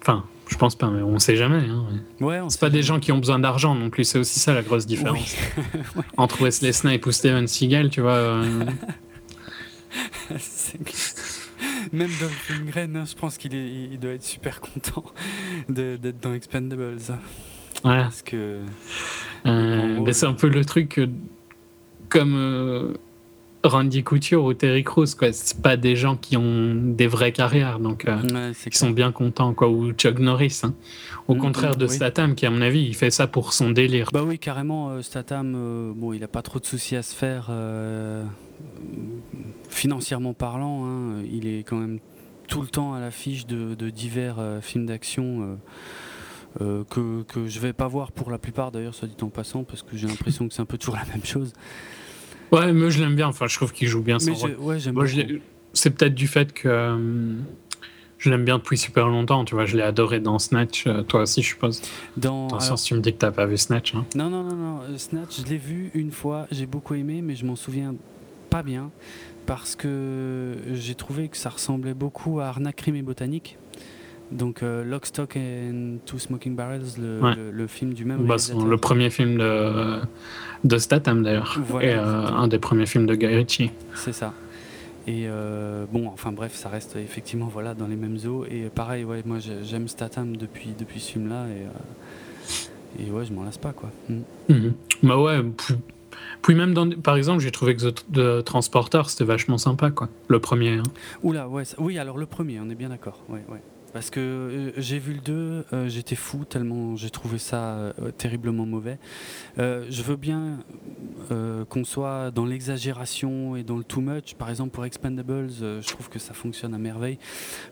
Enfin, je pense pas, mais on sait jamais. Hein, ouais, c'est pas des gens qui ont besoin d'argent non plus, c'est aussi ça la grosse différence. Entre Wesley Snipes ou Steven Seagal, tu vois. Euh. Même Dolph Lundgren, hein, je pense qu'il il doit être super content d'être dans Expendables. Ouais. Parce que. Euh, c'est un peu le truc comme euh, Randy Couture ou Terry Crews, quoi. C'est pas des gens qui ont des vraies carrières, donc euh, ils sont bien contents, quoi. Ou Chuck Norris, hein. Au mm, contraire de Statham, qui à mon avis, il fait ça pour son délire. Bah oui, carrément. Euh, Statham, bon, il a pas trop de soucis à se faire financièrement parlant. Hein. il est quand même tout le temps à l'affiche de, divers films d'action. Que, que je vais pas voir pour la plupart d'ailleurs, soit dit en passant, parce que j'ai l'impression que c'est un peu toujours la même chose. Ouais, mais je l'aime bien. Enfin, je trouve qu'il joue bien. Ouais, c'est peut-être du fait que euh, je l'aime bien depuis super longtemps. Tu vois, je l'ai adoré dans Snatch. Euh, toi aussi, je suppose. Dans. Attention, si tu me dis que t'as pas vu Snatch. Hein. Non, non, non, non. Euh, Snatch, je l'ai vu une fois. J'ai beaucoup aimé, mais je m'en souviens pas bien parce que j'ai trouvé que ça ressemblait beaucoup à Arnaque, Crime et Botanique. Donc euh, Lock, Stock and Two Smoking Barrels, le, film du même. Bah, le premier film de, de Statham d'ailleurs. et euh, un des premiers films de Guy Ritchie. C'est ça. Et euh, bon, enfin bref, ça reste effectivement voilà, dans les mêmes eaux. Et pareil, ouais, moi j'aime Statham depuis, depuis ce film-là. Et, et ouais, je m'en lasse pas quoi. Mm. Mhm. Bah ouais, puis, même dans, par exemple, j'ai trouvé que The, Transporter c'était vachement sympa quoi. Le premier. Hein. Oula, ouais, oui, alors le premier, on est bien d'accord. Ouais, ouais. Parce que euh, j'ai vu le 2, euh, j'étais fou tellement j'ai trouvé ça euh, terriblement mauvais. je veux bien qu'on soit dans l'exagération et dans le too much. Par exemple, pour Expendables, je trouve que ça fonctionne à merveille.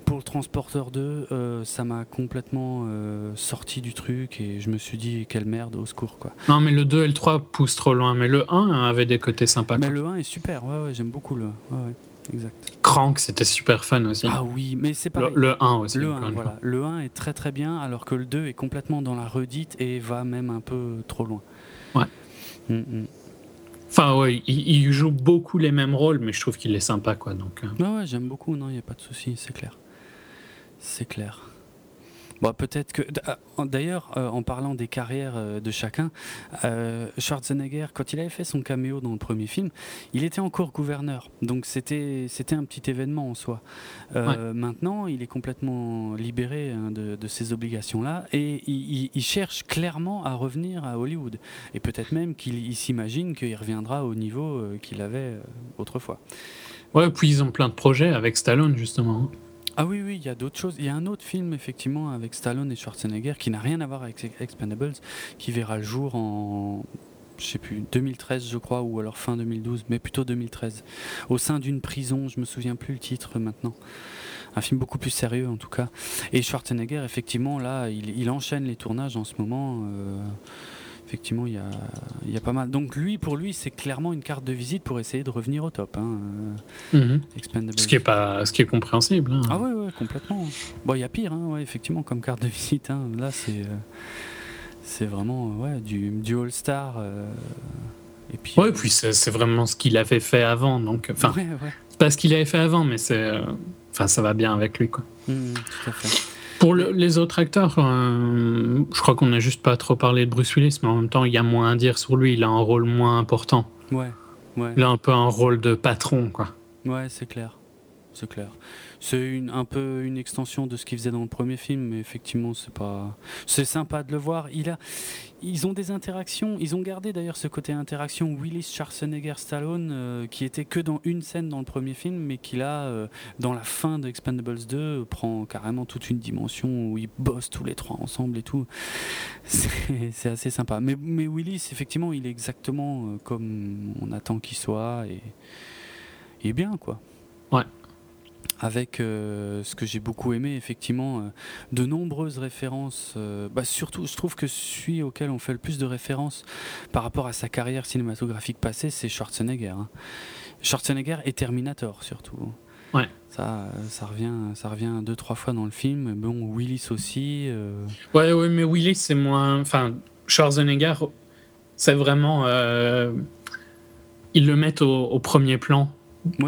Pour le Transporteur 2, ça m'a complètement sorti du truc et je me suis dit, quelle merde, au secours. Quoi. Non, mais le 2 et le 3 poussent trop loin. Mais le 1 avait des côtés sympas. Mais le 1 est super, ouais, ouais j'aime beaucoup le 1. Ouais, exact. Crank, c'était super fun aussi. Ah oui, mais c'est pas le, 1 aussi. Le 1, voilà. le 1 est très très bien, alors que le 2 est complètement dans la redite et va même un peu trop loin. Ouais. Mm, mm. Enfin, ouais, il, joue beaucoup les mêmes rôles, mais je trouve qu'il est sympa, quoi. Donc, euh. ouais, j'aime beaucoup, non, il n'y a pas de souci, c'est clair. C'est clair. Bon, peut-être que. Ah, d'ailleurs, euh, en parlant des carrières euh, de chacun, euh, Schwarzenegger, quand il avait fait son caméo dans le premier film, il était encore gouverneur. Donc c'était c'était un petit événement en soi. Maintenant, il est complètement libéré hein, de, de, ces obligations-là et il, il, cherche clairement à revenir à Hollywood. Et peut-être même qu'il s'imagine qu'il reviendra au niveau qu'il avait autrefois. Ouais, puis ils ont plein de projets avec Stallone justement. Ah oui, oui, il y a d'autres choses. Il y a un autre film, effectivement, avec Stallone et Schwarzenegger, qui n'a rien à voir avec Expendables, qui verra le jour en, je sais plus, 2013, je crois, ou alors fin 2012, mais plutôt 2013, au sein d'une prison, je me souviens plus le titre maintenant. Un film beaucoup plus sérieux, en tout cas. Et Schwarzenegger, effectivement, là, il, enchaîne les tournages en ce moment. Euh, effectivement, il y a, y a, pas mal. Donc lui, pour lui, c'est clairement une carte de visite pour essayer de revenir au top. Hein, euh, mhm. Ce qui est pas, ce qui est compréhensible. Hein. Ah ouais, ouais, complètement. Bon, il y a pire, hein, ouais, effectivement, comme carte de visite. Hein. Là, c'est, euh, c'est vraiment, ouais, du, du All Star. Euh, et puis. Ouais, puis c'est, vraiment ce qu'il avait fait avant, donc, enfin, ouais, pas ce qu'il avait fait avant, mais c'est, enfin, ça va bien avec lui, quoi. Mmh, tout à fait. Pour les autres acteurs, euh, je crois qu'on n'a juste pas trop parlé de Bruce Willis, mais en même temps, il y a moins à dire sur lui. Il a un rôle moins important. Ouais, ouais. Il a un peu un rôle de patron, quoi. Ouais, c'est clair. C'est clair. C'est un peu une extension de ce qu'il faisait dans le premier film, mais effectivement, c'est pas. C'est sympa de le voir. Il a, ils ont des interactions. Ils ont gardé d'ailleurs ce côté interaction Willis Schwarzenegger Stallone euh, qui était que dans une scène dans le premier film, mais qui là, euh, dans la fin de Expendables 2, prend carrément toute une dimension où ils bossent tous les trois ensemble et tout. C'est assez sympa. Mais, Willis, effectivement, il est exactement euh, comme on attend qu'il soit et il est bien quoi. Ouais avec euh, ce que j'ai beaucoup aimé, effectivement, euh, de nombreuses références. Euh, bah, surtout, je trouve que celui auquel on fait le plus de références par rapport à sa carrière cinématographique passée, c'est Schwarzenegger. Hein. Schwarzenegger et Terminator, surtout. Ouais. Ça, ça revient, ça revient deux trois fois dans le film. Bon, Willis aussi. Ouais, ouais, mais Willis c'est moins. Enfin, Schwarzenegger, c'est vraiment. Ils le mettent au premier plan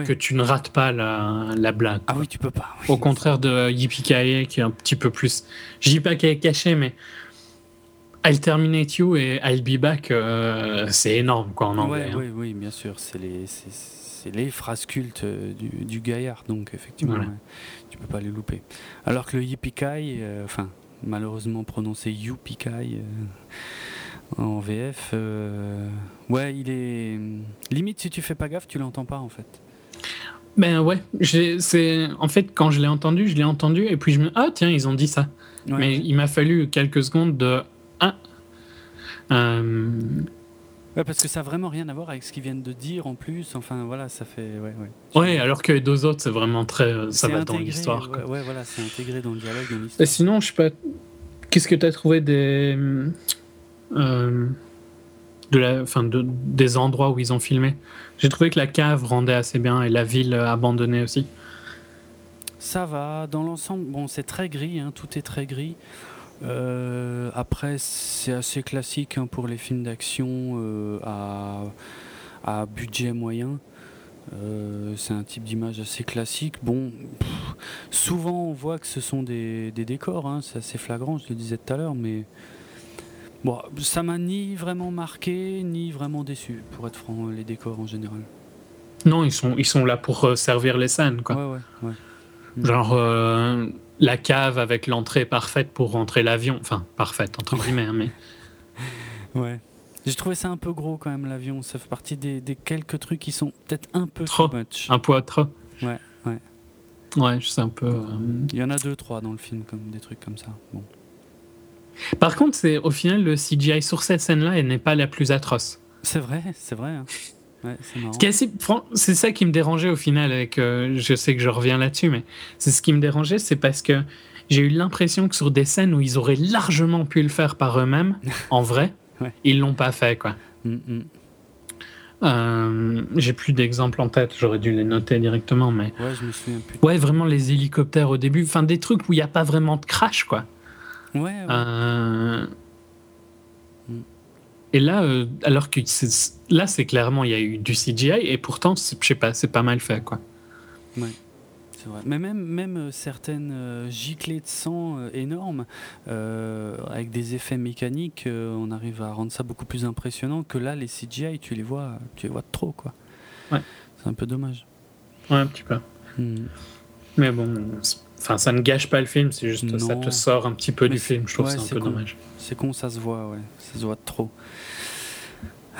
que tu ne rates pas la, la blague. Ah oui, tu peux pas. Au contraire de Yippee qui est un petit peu plus. Je dis pas qu'elle est cachée, mais I'll Terminate You et I'll Be Back, euh, c'est énorme quoi en anglais. Hein. Oui, oui, bien sûr. C'est les, c'est, les phrases cultes euh, du, du, gaillard, donc effectivement, tu peux pas les louper. Alors que le Yippee euh, enfin, malheureusement prononcé Yippee en VF, ouais, il est. Limite, si tu fais pas gaffe, tu l'entends pas en fait. Ben ouais, c'est en fait quand je l'ai entendu, je l'ai entendu et puis je me ah tiens ils ont dit ça. Mais il m'a fallu quelques secondes de ah. Euh... Ouais, parce que ça a vraiment rien à voir avec ce qu'ils viennent de dire en plus. Enfin voilà, ça fait ouais ouais. Ouais, alors que les deux autres c'est vraiment très ça va dans l'histoire. Ouais, ouais, voilà, c'est intégré dans le dialogue dans. Et sinon, je sais pas qu'est-ce que tu as trouvé des euh, de la, fin, de, des endroits où ils ont filmé. J'ai trouvé que la cave rendait assez bien et la ville abandonnée aussi. Ça va, dans l'ensemble, bon, c'est très gris, hein, tout est très gris. Euh, après, c'est assez classique hein, pour les films d'action euh, à, à, budget moyen. Euh, c'est un type d'image assez classique. Bon, souvent on voit que ce sont des, des décors, hein, c'est assez flagrant, je le disais tout à l'heure, mais Bon, ça m'a ni vraiment marqué, ni vraiment déçu, pour être franc, les décors en général. Non, ils sont, ils sont là pour euh, servir les scènes, quoi. Ouais, ouais, ouais. Genre euh, la cave avec l'entrée parfaite pour rentrer l'avion. Enfin, parfaite, entre guillemets, mais. Ouais. J'ai trouvé ça un peu gros quand même, l'avion. Ça fait partie des, des, quelques trucs qui sont peut-être un peu trop. much. Un peu trop. Ouais, ouais. Ouais, je sais un peu. Euh, Il y en a deux, trois dans le film, comme des trucs comme ça. Bon. Par contre, c'est au final le CGI sur cette scène-là, elle n'est pas la plus atroce. C'est vrai, c'est vrai. Hein. c'est ça qui me dérangeait au final. Avec, euh, je sais que je reviens là-dessus, mais c'est ce qui me dérangeait, c'est parce que j'ai eu l'impression que sur des scènes où ils auraient largement pu le faire par eux-mêmes, en vrai, ouais. ils l'ont pas fait, quoi. Mm, mm. Euh, j'ai plus d'exemples en tête, j'aurais dû les noter directement, mais. Ouais, je me souviens plus. Ouais, vraiment les hélicoptères au début, enfin des trucs où il n'y a pas vraiment de crash, quoi. Ouais. Euh, et là, euh, alors que là, c'est clairement, il y a eu du CGI et pourtant, je sais pas, c'est pas mal fait, quoi. Ouais. vrai. Mais même, même euh, certaines euh, giclées de sang euh, énormes, euh, avec des effets mécaniques, on arrive à rendre ça beaucoup plus impressionnant que là, les CGI, tu les vois, tu les vois trop, quoi. Ouais. C'est un peu dommage. Ouais, un petit peu. Hmm. Mais bon, c'est- enfin, ça ne gâche pas le film, c'est juste ça Non. te sort un petit peu Mais du film. Je trouve ouais, c'est un peu con. dommage. C'est con, ça se voit, ouais. Ça se voit trop.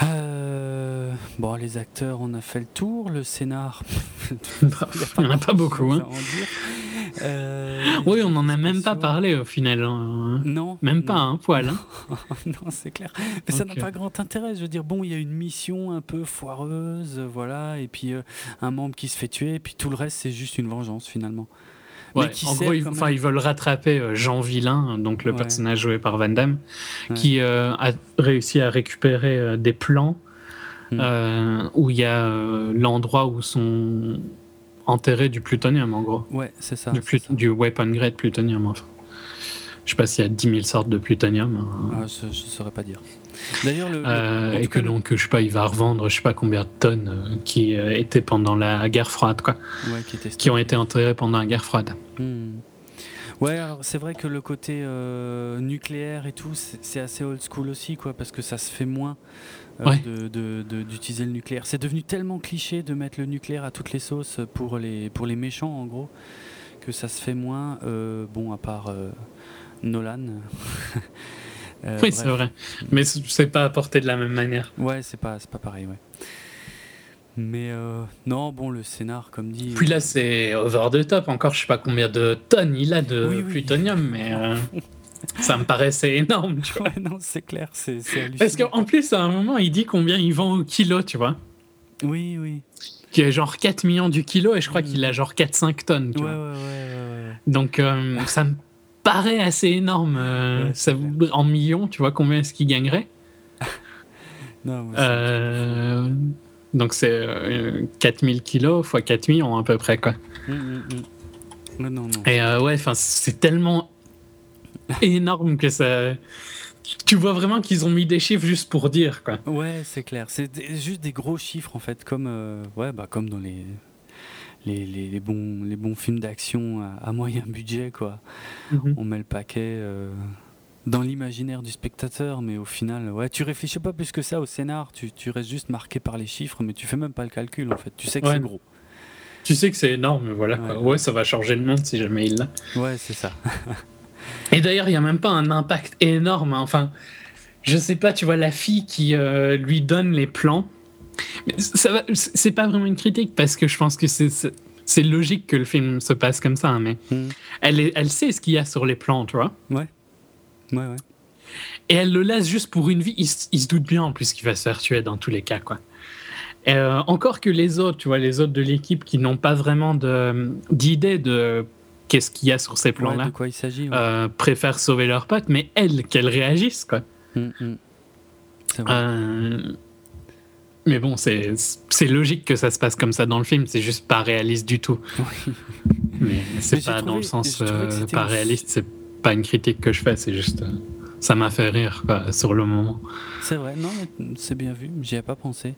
Euh, Bon, les acteurs, on a fait le tour. Le scénar, Il n'y en a pas beaucoup. Hein. Euh, Oui, on n'en a même pas parlé au final. hein. Non. Même pas un poil. hein. non, c'est clair. Mais ça n'a pas grand intérêt. Je veux dire, bon, il y a une mission un peu foireuse, voilà, et puis euh, un membre qui se fait tuer, et puis tout le reste, c'est juste une vengeance finalement. Mais Ouais, qui en gros, ils, même. ils veulent rattraper euh, Jean Villain, donc le Ouais. personnage joué par Van Damme, Ouais. qui euh, a réussi à récupérer euh, des plans Hmm. euh, où il y a l'endroit où sont enterrés du plutonium, en gros. Ouais, c'est ça. du, ça. du weapon grade plutonium, enfin. Je sais pas s'il y a 10 000 sortes de plutonium. hein. Ah, je, je saurais pas dire. D'ailleurs, le, le- Euh, et que donc, je sais pas, il va revendre je sais pas combien de tonnes euh, qui euh, étaient pendant la guerre froide, quoi. ouais, qui, ont été enterrés pendant la guerre froide. Hmm. Ouais, alors c'est vrai que le côté nucléaire et tout, c'est assez old school aussi, quoi, parce que ça se fait moins Ouais. d'utiliser le nucléaire. C'est devenu tellement cliché de mettre le nucléaire à toutes les sauces pour les, pour les méchants, en gros, que ça se fait moins, bon, à part Nolan. Euh, oui, c'est vrai. Mais c'est pas apporté de la même manière. Ouais, c'est pas, pas pareil, ouais. Mais euh, non, bon, le scénar, comme dit. Puis là, c'est over the top. Encore, je sais pas combien de tonnes il a de Oui, oui. plutonium, mais euh, ça me paraissait énorme, tu vois. Ouais, non, c'est clair, c'est. Parce qu'en plus, à un moment, il dit combien il vend au kilo, tu vois. Oui, oui. Qui est genre 4 millions du kilo, et je crois Mm. qu'il a genre 4-5 tonnes, tu Ouais, ouais, vois. ouais, ouais, ouais. Donc, euh, ça me paraît assez énorme. euh, Ouais, ça, en millions, tu vois, combien est-ce qu'il gagnerait Non, moi, Euh, Donc, c'est euh, 4000 kilos fois 4 millions à peu près, quoi. Hum, hum, hum. Ouais, non, non. Et euh, ouais, c'est tellement énorme que ça. Tu vois vraiment qu'ils ont mis des chiffres juste pour dire, quoi. Ouais, c'est clair. C'est juste des gros chiffres en fait, comme ouais, bah comme dans les les, les, les bons les bons films d'action à, à moyen budget quoi. On met le paquet euh, dans l'imaginaire du spectateur, mais au final, ouais, tu réfléchis pas plus que ça au scénar. Tu, tu restes juste marqué par les chiffres, mais tu fais même pas le calcul en fait. Tu sais que Ouais. c'est gros. Tu sais que c'est énorme, voilà. quoi. Ouais. ça va changer le monde si jamais il l'a. Ouais, c'est ça. Et d'ailleurs, il n'y a même pas un impact énorme. hein. Enfin, je sais pas, tu vois, la fille qui euh, lui donne les plans. Ça c'est pas vraiment une critique parce que je pense que c'est. logique que le film se passe comme ça, hein, mais Hum. elle, elle sait ce qu'il y a sur les plans, tu vois. Ouais, ouais. Et elle le laisse juste pour une vie. Il, se- il se doute bien en plus qu'il va se faire tuer dans tous les cas, quoi. Euh, encore que les autres, tu vois, les autres de l'équipe qui n'ont pas vraiment d'idée de qu'est-ce qu'il y a sur ces Ouais, plans-là, de quoi il s'agit ouais. euh, préfèrent sauver leur pote, mais elle, qu'elle réagisse, quoi. Hum. C'est vrai. Euh, Mais bon, c'est c'est logique que ça se passe comme ça dans le film, c'est juste pas réaliste du tout. Mais c'est Mais j'ai pas dans le sens euh, pas réaliste, c'est pas une critique que je fais, c'est juste. euh, ça m'a fait rire quoi, sur le moment. C'est vrai, non, c'est bien vu, j'y ai pas pensé.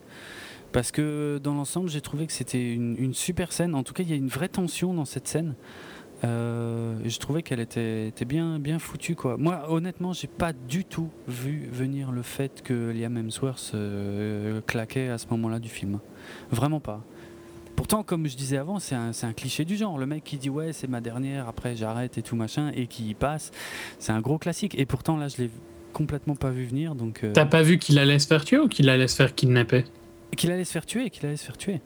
Parce que dans l'ensemble, j'ai trouvé que c'était une, une super scène. En tout cas, il y a une vraie tension dans cette scène. Euh, je trouvais qu'elle était, était bien, bien foutue. Quoi. Moi, honnêtement, j'ai pas du tout vu venir le fait que Liam Hemsworth euh, claquait à ce moment-là du film. Vraiment pas. Pourtant, comme je disais avant, c'est un, cliché du genre. Le mec qui dit ouais, c'est ma dernière, après j'arrête et tout machin, et qui y passe, c'est un gros classique. Et pourtant, là, je l'ai complètement pas vu venir. Donc, euh, T'as pas vu qu'il allait se faire tuer ou qu'il allait se faire kidnapper? Qu'il allait se faire tuer, qu'il allait se faire tuer.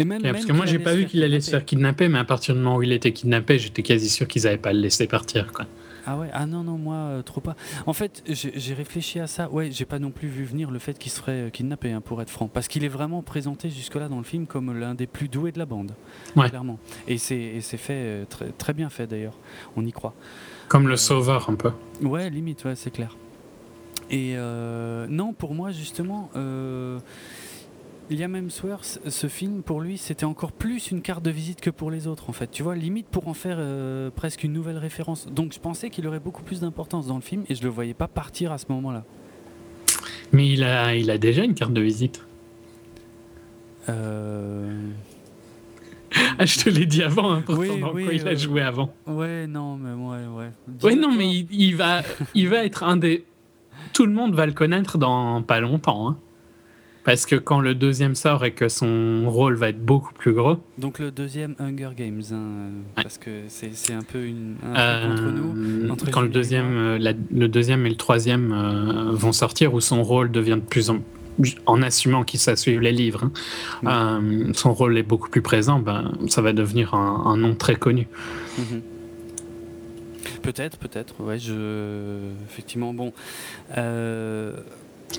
Et même, Parce même que moi j'ai pas vu qu'il allait se faire kidnapper. mais à partir du moment où il était kidnappé, j'étais quasi sûr qu'ils avaient pas le laissé partir. Quoi. Ah ouais, ah non, non, moi, euh, trop pas. En fait, j'ai réfléchi à ça. Ouais, j'ai pas non plus vu venir le fait qu'il serait euh, kidnappé, hein, pour être franc. Parce qu'il est vraiment présenté jusque-là dans le film comme l'un des plus doués de la bande. Ouais. Clairement. Et c'est fait, euh, très, très bien fait d'ailleurs. On y croit. Comme le sauveur un peu. Ouais, limite, ouais, c'est clair. Et euh, non, pour moi, justement, euh, Liam Hemsworth, ce film, pour lui, c'était encore plus une carte de visite que pour les autres, en fait. Tu vois, limite pour en faire euh, presque une nouvelle référence. Donc, je pensais qu'il aurait beaucoup plus d'importance dans le film et je le voyais pas partir à ce moment-là. Mais il a, il a déjà une carte de visite. Euh, Ah, je te l'ai dit avant, hein, pourtant, dans quoi il a joué avant. Ouais, non, mais ouais, ouais. Ouais, non, mais il, il, va, il va être un des. Tout le monde va le connaître dans pas longtemps. Hein. Parce que quand le deuxième sort et que son rôle va être beaucoup plus gros. Donc le deuxième Hunger Games, hein, parce que c'est un peu une, un euh, entre nous. Entre quand le deuxième, euh, le deuxième et le troisième euh, vont sortir, où son rôle devient de plus en en assumant qu'il suivre les livres, hein, son rôle est beaucoup plus présent, ben, ça va devenir un, nom très connu. Mhm. Peut-être, peut-être, ouais, je... effectivement, bon.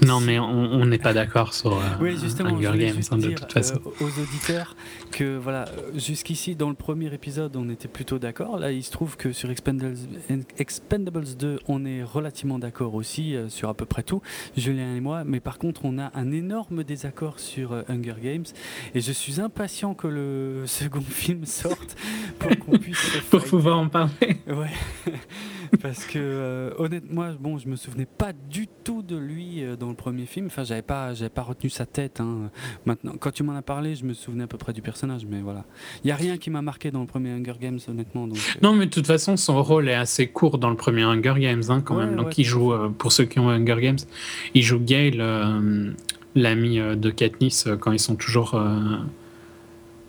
Non, mais on n'est pas d'accord sur euh, oui, justement, Hunger Games hein, de toute façon. Euh, aux auditeurs que voilà, jusqu'ici dans le premier épisode, on était plutôt d'accord. Là, il se trouve que sur Expendables, Expendables 2, on est relativement d'accord aussi euh, sur à peu près tout, Julien et moi. Mais par contre, on a un énorme désaccord sur Hunger Games, et je suis impatient que le second film sorte pour qu'on puisse pour pouvoir en parler. Ouais. Parce que honnêtement, bon, je me souvenais pas du tout de lui dans le premier film. Enfin, j'avais pas, j'avais pas retenu sa tête. Hein. Maintenant, quand tu m'en as parlé, je me souvenais à peu près du personnage, mais voilà. Il y a rien qui m'a marqué dans le premier Hunger Games, honnêtement. Donc, euh. Non, mais de toute façon, son rôle est assez court dans le premier Hunger Games, hein, quand même. Donc, il joue, euh, pour ceux qui ont Hunger Games, il joue Gale, euh, l'ami de Katniss, quand ils sont toujours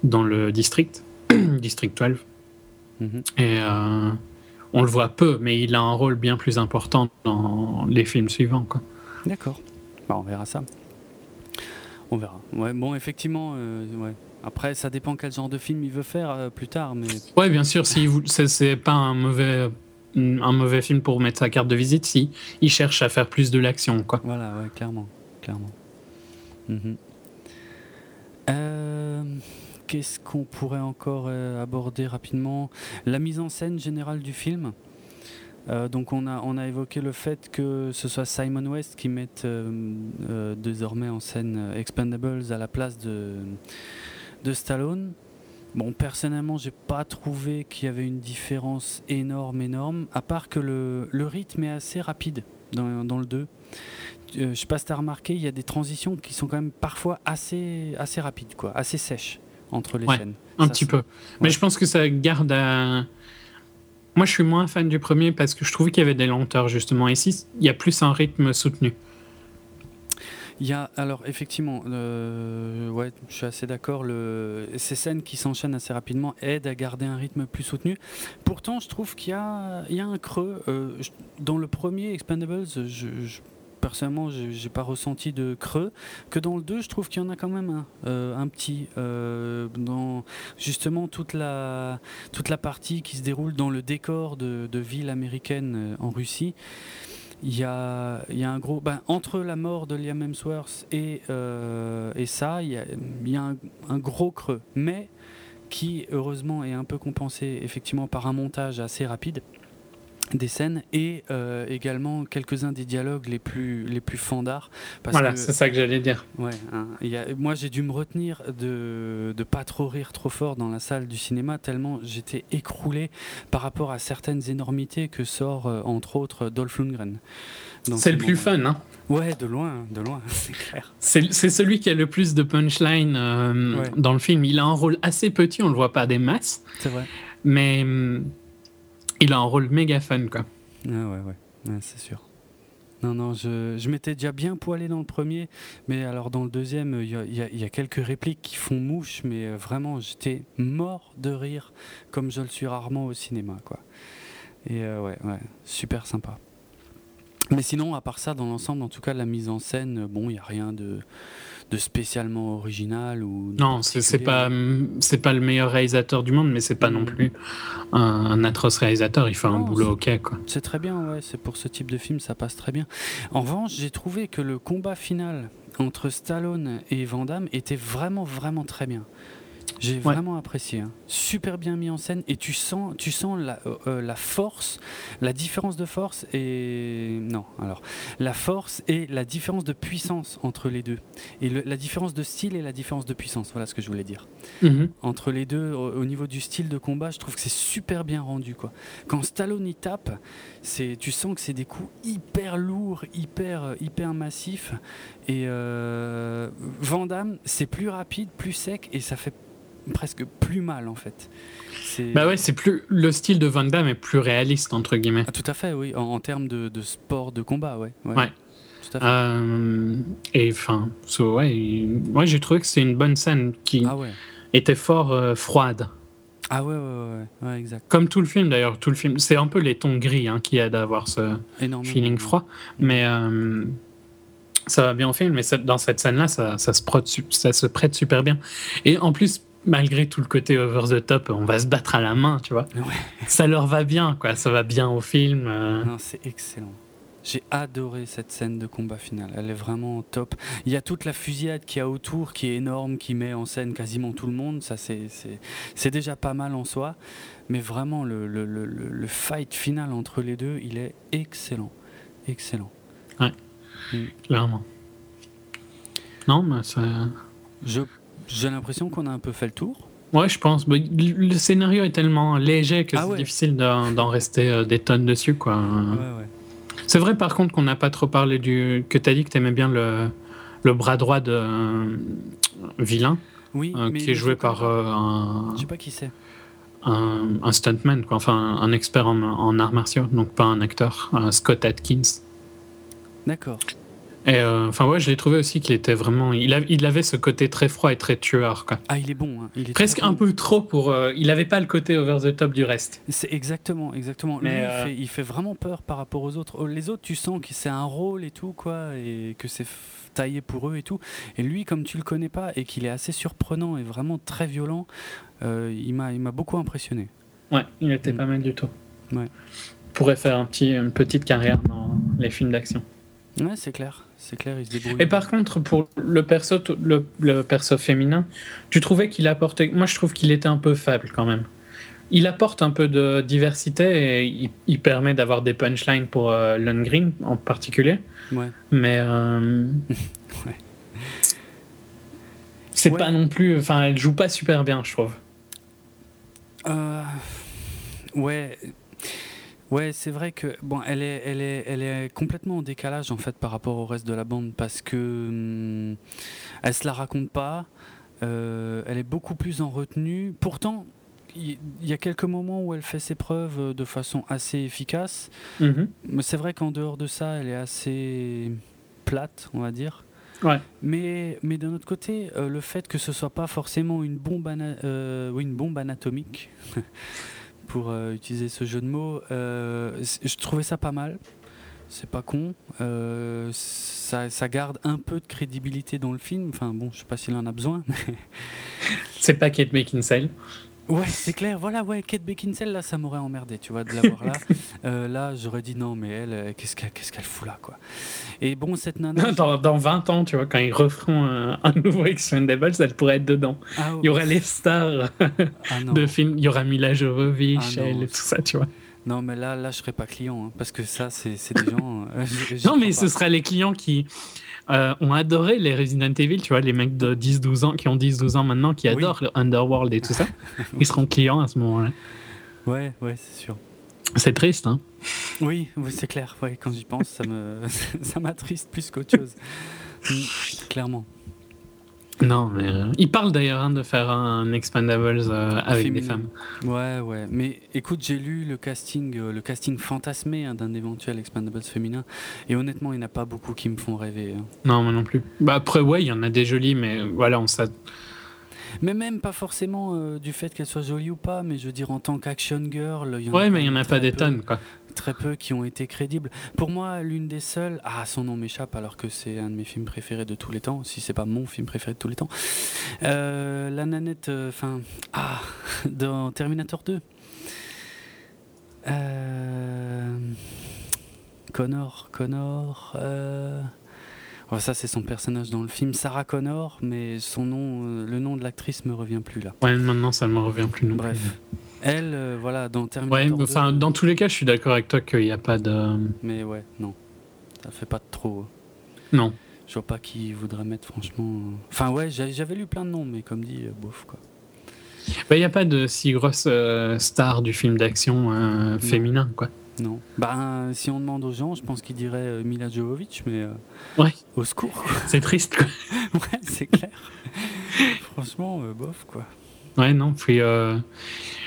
dans le district, district 12. Mhm. Et on le voit peu, mais il a un rôle bien plus important dans les films suivants. D'accord. Bah, on verra ça. On verra. Ouais, bon, effectivement, euh, ouais. Après, ça dépend quel genre de film il veut faire euh, plus tard. Mais... Ouais, bien sûr, si vous... c'est pas un mauvais, un mauvais film pour mettre sa carte de visite, si il cherche à faire plus de l'action. quoi. Voilà, ouais, clairement. clairement. Mhm. Euh, qu'est-ce qu'on pourrait encore aborder rapidement? La mise en scène générale du film. Euh, donc on a, on a évoqué le fait que ce soit Simon West qui mette euh, euh, désormais en scène Expendables à la place de, Stallone. Bon, personnellement, j'ai pas trouvé qu'il y avait une différence énorme, énorme, à part que le, rythme est assez rapide dans, le 2. je sais pas si as remarqué, il y a des transitions qui sont quand même parfois assez, rapides, assez sèches entre les scènes. Un petit peu. Mais je pense que ça garde à moi, je suis moins fan du premier parce que je trouvais qu'il y avait des lenteurs, justement. Ici, il y a plus un rythme soutenu. Il y a, alors effectivement, euh, ouais, je suis assez d'accord. Ces scènes qui s'enchaînent assez rapidement aident à garder un rythme plus soutenu. Pourtant, je trouve qu'il y y a un creux. Euh, dans le premier Expendables, je, je personnellement, j'ai pas ressenti de creux. Que dans le 2, je trouve qu'il y en a quand même un, euh, un petit. Euh, dans justement toute la, toute la partie qui se déroule dans le décor de, de ville américaine euh, en Russie. Il y, a, il y a un gros. Ben, entre la mort de Liam Hemsworth et, et ça, il y a, il y a un, un gros creux. Mais qui, heureusement, est un peu compensé effectivement par un montage assez rapide des scènes et euh, également quelques-uns des dialogues les plus, les plus fandards. voilà, c'est ça que j'allais dire. Ouais, hein, moi j'ai dû me retenir de ne pas trop rire trop fort dans la salle du cinéma, tellement j'étais écroulé par rapport à certaines énormités que sort euh, entre autres Dolph Lundgren. C'est le plus fun, hein Ouais, de loin, de loin, c'est clair. C'est celui qui a le plus de punchline euh, dans le film. Il a un rôle assez petit, on le voit pas des masses. C'est vrai. Mais hum, il a un rôle méga fun, quoi. Ah ouais, ouais, c'est sûr. Non, non, je, je m'étais déjà bien poilé dans le premier, mais alors dans le deuxième, il y, a quelques répliques qui font mouche, mais euh, vraiment, j'étais mort de rire, comme je le suis rarement au cinéma, quoi. Et euh, ouais, ouais, super sympa. Mais sinon, à part ça, dans l'ensemble, en tout cas, la mise en scène, bon, il n'y a rien de, de spécialement original ou non c'est pas c'est pas le meilleur réalisateur du monde mais c'est pas non mm. plus un, atroce réalisateur. Il fait un boulot ok quoi. c'est très bien ouais c'est pour ce type de film ça passe très bien. En revanche j'ai trouvé que le combat final entre Stallone et Van Damme était vraiment vraiment très bien j'ai vraiment apprécié. Hein. Super bien mis en scène et tu sens, tu sens la, euh, euh, la, force, la différence de force et non. Alors la force et la différence de puissance entre les deux et la différence de style et la différence de puissance. Voilà ce que je voulais dire. Mhm. Entre les deux, au, niveau du style de combat, je trouve que c'est super bien rendu quoi. Quand Stallone y tape, c'est, tu sens que c'est des coups hyper lourds, hyper hyper massifs et euh, Van c'est plus rapide, plus sec et ça fait presque plus mal en fait. Bah ouais, c'est plus le style de Van Damme est plus réaliste entre guillemets. Ah, tout à fait, oui, en, termes de, sport de combat, ouais. Ouais. Tout à fait. Euh, et enfin, ouais, moi j'ai trouvé que c'est une bonne scène qui ah était fort euh, froide. Ah ouais, ouais, ouais, exact. Comme tout le film d'ailleurs, tout le film, c'est un peu les tons gris hein, qui aident à avoir ce feeling froid, mais euh, ça va bien au film. Mais dans cette scène-là, ça, ça, se prête, ça se prête super bien. Et en plus, malgré tout le côté over the top, on va se battre à la main, tu vois. Ça leur va bien, quoi. Ça va bien au film. Euh. Non, c'est excellent. J'ai adoré cette scène de combat final. Elle est vraiment top. Il y a toute la fusillade qui a autour, qui est énorme, qui met en scène quasiment tout le monde. Ça, c'est déjà pas mal en soi. Mais vraiment, le, le, le, le, fight final entre les deux, il est excellent. Excellent. Ouais, mm. clairement. Non, mais ça. J'ai l'impression qu'on a un peu fait le tour. Ouais, je pense. Le scénario est tellement léger que ah c'est difficile d'en rester euh, des tonnes dessus. quoi. C'est vrai par contre qu'on n'a pas trop parlé du. que tu as dit que tu aimais bien le, le bras droit de euh, vilain. Oui, euh, qui est joué par un. Je sais pas qui c'est. Un, un, stuntman, quoi. enfin un expert en, en, arts martiaux, donc pas un acteur, Scott Atkins. D'accord. Et euh, enfin ouais, je l'ai trouvé aussi qu'il était vraiment, il, il avait ce côté très froid et très tueur quoi. Ah il est bon, hein. il est presque un peu trop pour, euh, il avait pas le côté over the top du reste. C'est exactement, exactement. Mais il, euh, fait, il, fait, vraiment peur par rapport aux autres. Oh, les autres, tu sens que c'est un rôle et tout quoi, et que c'est taillé pour eux et tout. Et lui, comme tu le connais pas et qu'il est assez surprenant et vraiment très violent, il m'a, il m'a beaucoup impressionné. Ouais, il était mm. pas mal du tout. Ouais. Pourrait faire un petit, une petite carrière dans les films d'action. Ouais, c'est clair. C'est clair, il se débrouille. Et par contre, pour le perso, le, perso féminin, tu trouvais qu'il apportait. Moi, je trouve qu'il était un peu faible quand même. Il apporte un peu de diversité et il, permet d'avoir des punchlines pour euh, Lundgren en particulier. Ouais. Mais. Euh, ouais. C'est pas non plus. Enfin, elle joue pas super bien, je trouve. Euh... Ouais. Ouais, c'est vrai que bon, elle est, elle est, elle est complètement en décalage en fait par rapport au reste de la bande parce que hum, elle se la raconte pas. Euh, elle est beaucoup plus en retenue. Pourtant, il y, a quelques moments où elle fait ses preuves de façon assez efficace. Mm-hmm. Mais c'est vrai qu'en dehors de ça, elle est assez plate, on va dire. Ouais. Mais, mais d'un autre côté, euh, le fait que ce soit pas forcément une bombe, euh, une bombe anatomique. pour euh, utiliser ce jeu de mots. Euh, je trouvais ça pas mal. C'est pas con. Euh, ça, garde un peu de crédibilité dans le film. Enfin bon, je sais pas s'il en a besoin. C'est pas Kate Beckinsale. Ouais, c'est clair. Voilà, ouais, Kate Beckinsale, là, ça m'aurait emmerdé, tu vois, de l'avoir là. Euh, là, j'aurais dit non, mais elle, euh, qu'est-ce qu'elle qu'est-ce qu'elle fout là, quoi. Et bon, cette nana. Dans, dans 20 ans, tu vois, quand ils referont un, un nouveau Expendables, elle pourrait être dedans. Ah il y aura les stars ah de films, il y aura Mila Jovovich, ah et tout ça, tu vois. Non, mais là, là, je serais pas client, hein, parce que ça, c'est des gens. Euh, non, mais ce sera les clients qui euh, ont adoré les Resident Evil, tu vois, les mecs de 10-12 ans, qui ont 10-12 ans maintenant, qui adorent le Underworld et tout ça. Ils seront clients à ce moment-là. Ouais, ouais, c'est sûr. C'est triste, hein Oui, oui c'est clair. Ouais, quand j'y pense, ça me ça m'attriste plus qu'autre chose. Mm, clairement. Non, mais euh, il parle d'ailleurs hein, de faire un Expandables euh, avec des femmes. Ouais, ouais. Mais écoute, j'ai lu le casting, euh, le casting fantasmé hein, d'un éventuel Expandables féminin, et honnêtement, il n'y en a pas beaucoup qui me font rêver. Hein. Non, moi non plus. Bah après, ouais, il y en a des jolis, mais voilà, on s'attend mais même pas forcément euh, du fait qu'elle soit jolie ou pas, mais je veux dire en tant qu'action girl. Y en ouais, mais il n'y en a pas des tonnes, quoi. Très peu qui ont été crédibles. Pour moi, l'une des seules. Ah, son nom m'échappe alors que c'est un de mes films préférés de tous les temps, si c'est pas mon film préféré de tous les temps. Euh, la nanette. Euh, enfin. ah, dans Terminator 2. Connor, Connor ça, c'est son personnage dans le film, Sarah Connor, mais son nom, euh, le nom de l'actrice me revient plus là. Ouais, maintenant ça ne me revient plus non Bref. Elle, euh, voilà, dans Terminator. Ouais, enfin, dans tous les cas, je suis d'accord avec toi qu'il n'y a pas de. Mais ouais, non, ça fait pas trop. Non. Je vois pas qui voudrait mettre, franchement. Enfin, ouais, j'avais lu plein de noms, mais comme dit, euh, bof, quoi. Il bah, n'y a pas de si grosse star du film d'action féminin, quoi. Non. Bah, si on demande aux gens, je pense qu'ils diraient euh, Mila Jovovich, mais euh, ouais. au secours. C'est triste, quoi. ouais, c'est clair. Franchement, euh, bof, quoi. Ouais, non. Puis, euh,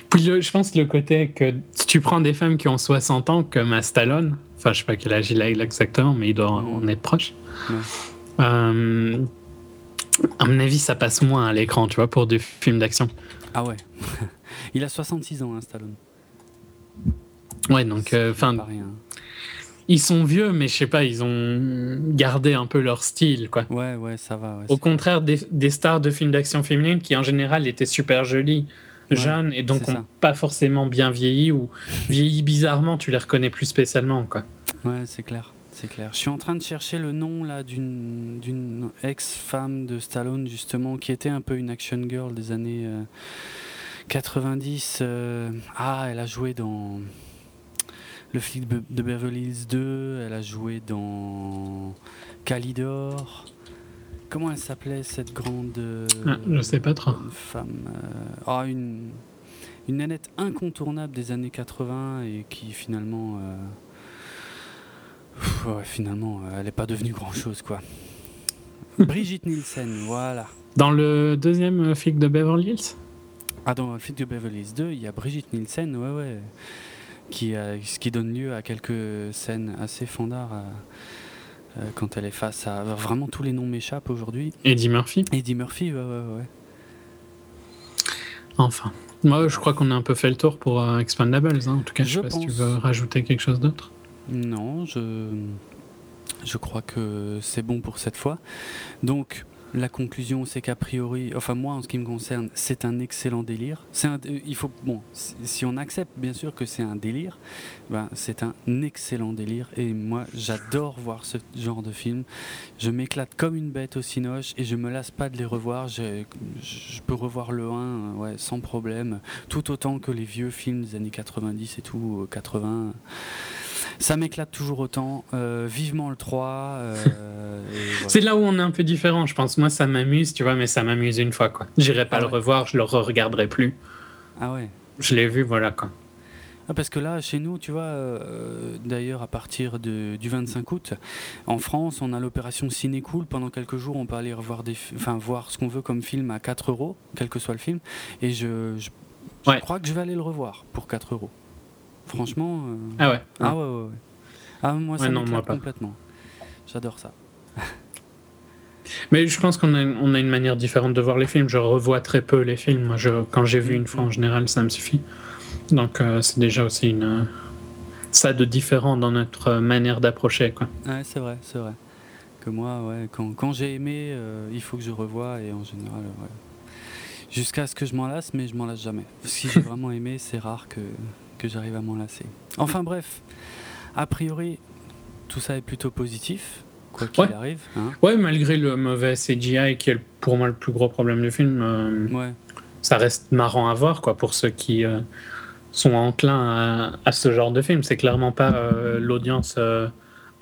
puis je pense que le côté que si tu prends des femmes qui ont 60 ans, comme à Stallone, enfin, je sais pas quel âge il a exactement, mais il doit en être proche. À mon avis, ça passe moins à l'écran, tu vois, pour des films d'action. Ah ouais. il a 66 ans, hein, Stallone. Ouais, donc, euh, enfin. ils sont vieux, mais je sais pas, ils ont gardé un peu leur style, quoi. Ouais, ouais, ça va. Au contraire des, des, stars de films d'action féminines qui, en général, étaient super jolies, jeunes, et donc ont pas forcément bien vieilli ou vieilli bizarrement, tu les reconnais plus spécialement, quoi. Ouais, c'est clair. C'est clair. Je suis en train de chercher le nom là d'une ex-femme de Stallone justement qui était un peu une action girl des années 90. Euh, euh, ah, elle a joué dans le flic de Beverly Hills 2. Elle a joué dans Calidor. Comment elle s'appelait cette grande ah, Je sais pas trop. Femme. Euh, ah, une une nanette incontournable des années 80 et qui finalement ouais, finalement, euh, elle n'est pas devenue grand-chose, quoi. Brigitte Nielsen, voilà. Dans le deuxième euh, film de Beverly Hills? Ah, dans le film de Beverly Hills 2, il y a Brigitte Nielsen, ouais, ouais, qui, euh, ce qui donne lieu à quelques scènes assez fandards quand elle est face à... Vraiment, tous les noms m'échappent aujourd'hui. Eddie Murphy Eddie Murphy, ouais, ouais, ouais. Enfin. Moi, je crois qu'on a un peu fait le tour pour Expandables. Hein. En tout cas, je, je sais pas si tu veux rajouter quelque chose d'autre. Non, je, je crois que c'est bon pour cette fois. Donc, la conclusion, c'est qu'a priori, enfin moi en ce qui me concerne, c'est un excellent délire. C'est un, il faut, bon, si on accepte bien sûr que c'est un délire, ben, c'est un excellent délire. Et moi, j'adore voir ce genre de film. Je m'éclate comme une bête au cinoche et je me lasse pas de les revoir. Je, je peux revoir le 1 ouais, sans problème, tout autant que les vieux films des années 90 et tout, 80. Ça m'éclate toujours autant. Euh, vivement le 3. Euh, c'est là où on est un peu différent, je pense. Moi, ça m'amuse, tu vois, mais ça m'amuse une fois, quoi. J'irai pas ah le revoir, je le re-regarderai plus. Ah ouais. Je l'ai vu, voilà, quoi. Ah, parce que là, chez nous, tu vois, euh, d'ailleurs, à partir de, du 25 août, en France, on a l'opération Ciné Cool. Pendant quelques jours, on peut aller revoir des, enfin, voir ce qu'on veut comme film à 4 euros, quel que soit le film. Et je, je, crois que je vais aller le revoir pour 4 euros. Franchement. Euh, ah ouais Ah ouais, ouais, ouais. Ah, moi, ça ouais, complètement. J'adore ça. Mais je pense qu'on a, on a une manière différente de voir les films. Je revois très peu les films. Moi, je, quand j'ai vu une fois, en général, ça me suffit. Donc, euh, c'est déjà aussi une, ça de différent dans notre manière d'approcher. Quoi. Ouais, c'est vrai, c'est vrai. Que moi, ouais, quand, quand j'ai aimé, euh, il faut que je revoie et en général, ouais. Jusqu'à ce que je m'en lasse, mais je m'en lasse jamais. Si j'ai vraiment aimé, c'est rare que, que j'arrive à m'en lasser. Enfin bref, a priori, tout ça est plutôt positif, quoi qu'il arrive. Hein. ouais, malgré le mauvais CGI qui est pour moi le plus gros problème du film, euh, ouais. ça reste marrant à voir quoi, pour ceux qui euh, sont enclins à, ce genre de film. C'est clairement pas euh, l'audience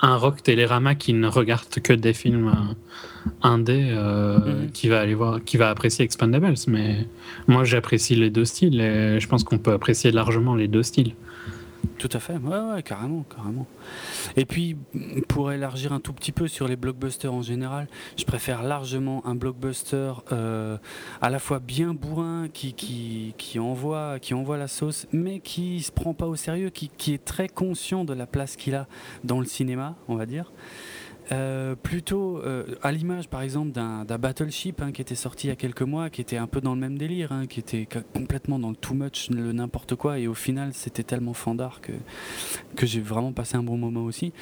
un rock Télérama qui ne regarde que des films indé euh, mhm. qui va aller voir, qui va apprécier Expandables. Mais moi, j'apprécie les deux styles et je pense qu'on peut apprécier largement les deux styles. Tout à fait, ouais, ouais, carrément, carrément. Et puis, pour élargir un tout petit peu sur les blockbusters en général, je préfère largement un blockbuster euh, à la fois bien bourrin, qui, qui, qui, envoie, qui envoie la sauce, mais qui se prend pas au sérieux, qui, qui est très conscient de la place qu'il a dans le cinéma, on va dire. Euh, plutôt euh, à l'image par exemple d'un Battleship hein, qui était sorti il y a quelques mois, qui était un peu dans le même délire, hein, qui était complètement dans le too much, le n'importe quoi, et au final c'était tellement fandard que, que j'ai vraiment passé un bon moment aussi.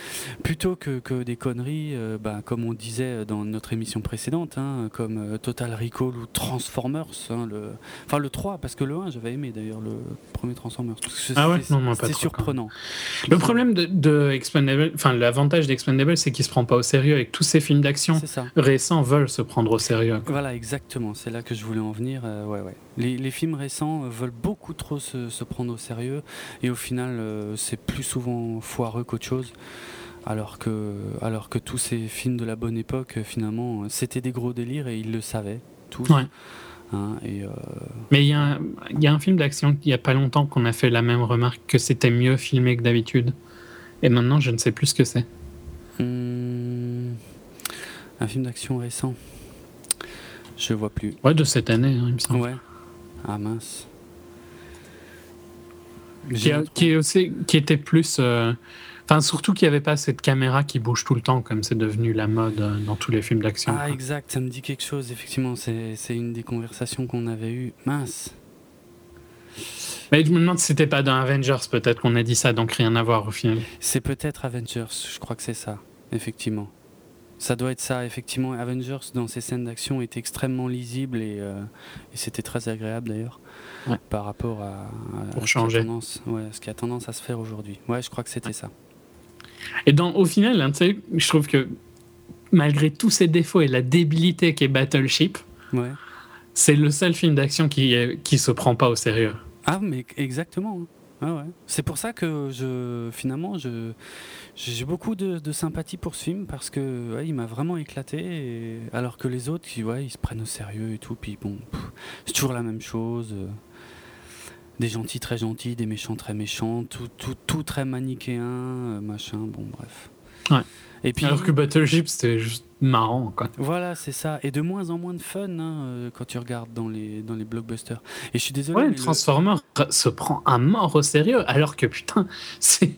Plutôt que, que des conneries, euh, bah, comme on disait dans notre émission précédente, hein, comme Total Recall ou Transformers, le, enfin le 3, parce que le 1 j'avais aimé d'ailleurs, le premier Transformers. Ah ouais, C'était surprenant. Le problème de, de enfin l'avantage d'Expandable, c'est qu'il se prend pas au sérieux avec tous ces films d'action récents veulent se prendre au sérieux. Voilà, exactement. C'est là que je voulais en venir. Euh, ouais, ouais. Les, films récents veulent beaucoup trop se, prendre au sérieux et au final, euh, c'est plus souvent foireux qu'autre chose. Alors que, alors que tous ces films de la bonne époque, finalement, c'était des gros délires et ils le savaient, tous. Hein, et, euh, Mais il y, y, a un film d'action il n'y a pas longtemps qu'on a fait la même remarque que c'était mieux filmé que d'habitude. Et maintenant, je ne sais plus ce que c'est. Hmm. un film d'action récent. Je vois plus. Ouais, de cette année, hein, il me semble. Ouais. Ah mince. Qui, a- qui est aussi, qui était plus. euh, Enfin, surtout qu'il n'y avait pas cette caméra qui bouge tout le temps, comme c'est devenu la mode euh, dans tous les films d'action. Ah quoi. exact, ça me dit quelque chose, effectivement, c'est c'est une des conversations qu'on avait eues. Mince. Mais je me demande si c'était pas dans Avengers, peut-être qu'on a dit ça, donc rien à voir au final. C'est peut-être Avengers, je crois que c'est ça, effectivement. Ça doit être ça, effectivement. Avengers, dans ses scènes d'action, est extrêmement lisible et, euh, et c'était très agréable d'ailleurs Ouais. par rapport à, à Pour ce qui a tendance- ouais, ce qui a tendance à se faire aujourd'hui. Ouais, je crois que c'était ça. Et dans, au final, hein, je trouve que malgré tous ses défauts et la débilité qu'est Battleship, Ouais. c'est le seul film d'action qui, qui se prend pas au sérieux. Ah, mais exactement. hein. Ah. C'est pour ça que je, finalement, je, j'ai beaucoup de, sympathie pour ce film parce que il m'a vraiment éclaté. alors que les autres, ils, ouais, ils se prennent au sérieux et tout. Puis bon, c'est toujours la même chose. euh, Des gentils très gentils, des méchants très méchants, tout, tout, tout très manichéen, euh, machin. Bon, bref. Ouais. Et puis, Alors que Battleship, c'était juste marrant, quoi. voilà, c'est ça. Et de moins en moins de fun hein, euh, quand tu regardes dans les, dans les blockbusters. Et je suis désolé. Ouais, mais le- Transformer se prend à mort au sérieux, alors que putain, c'est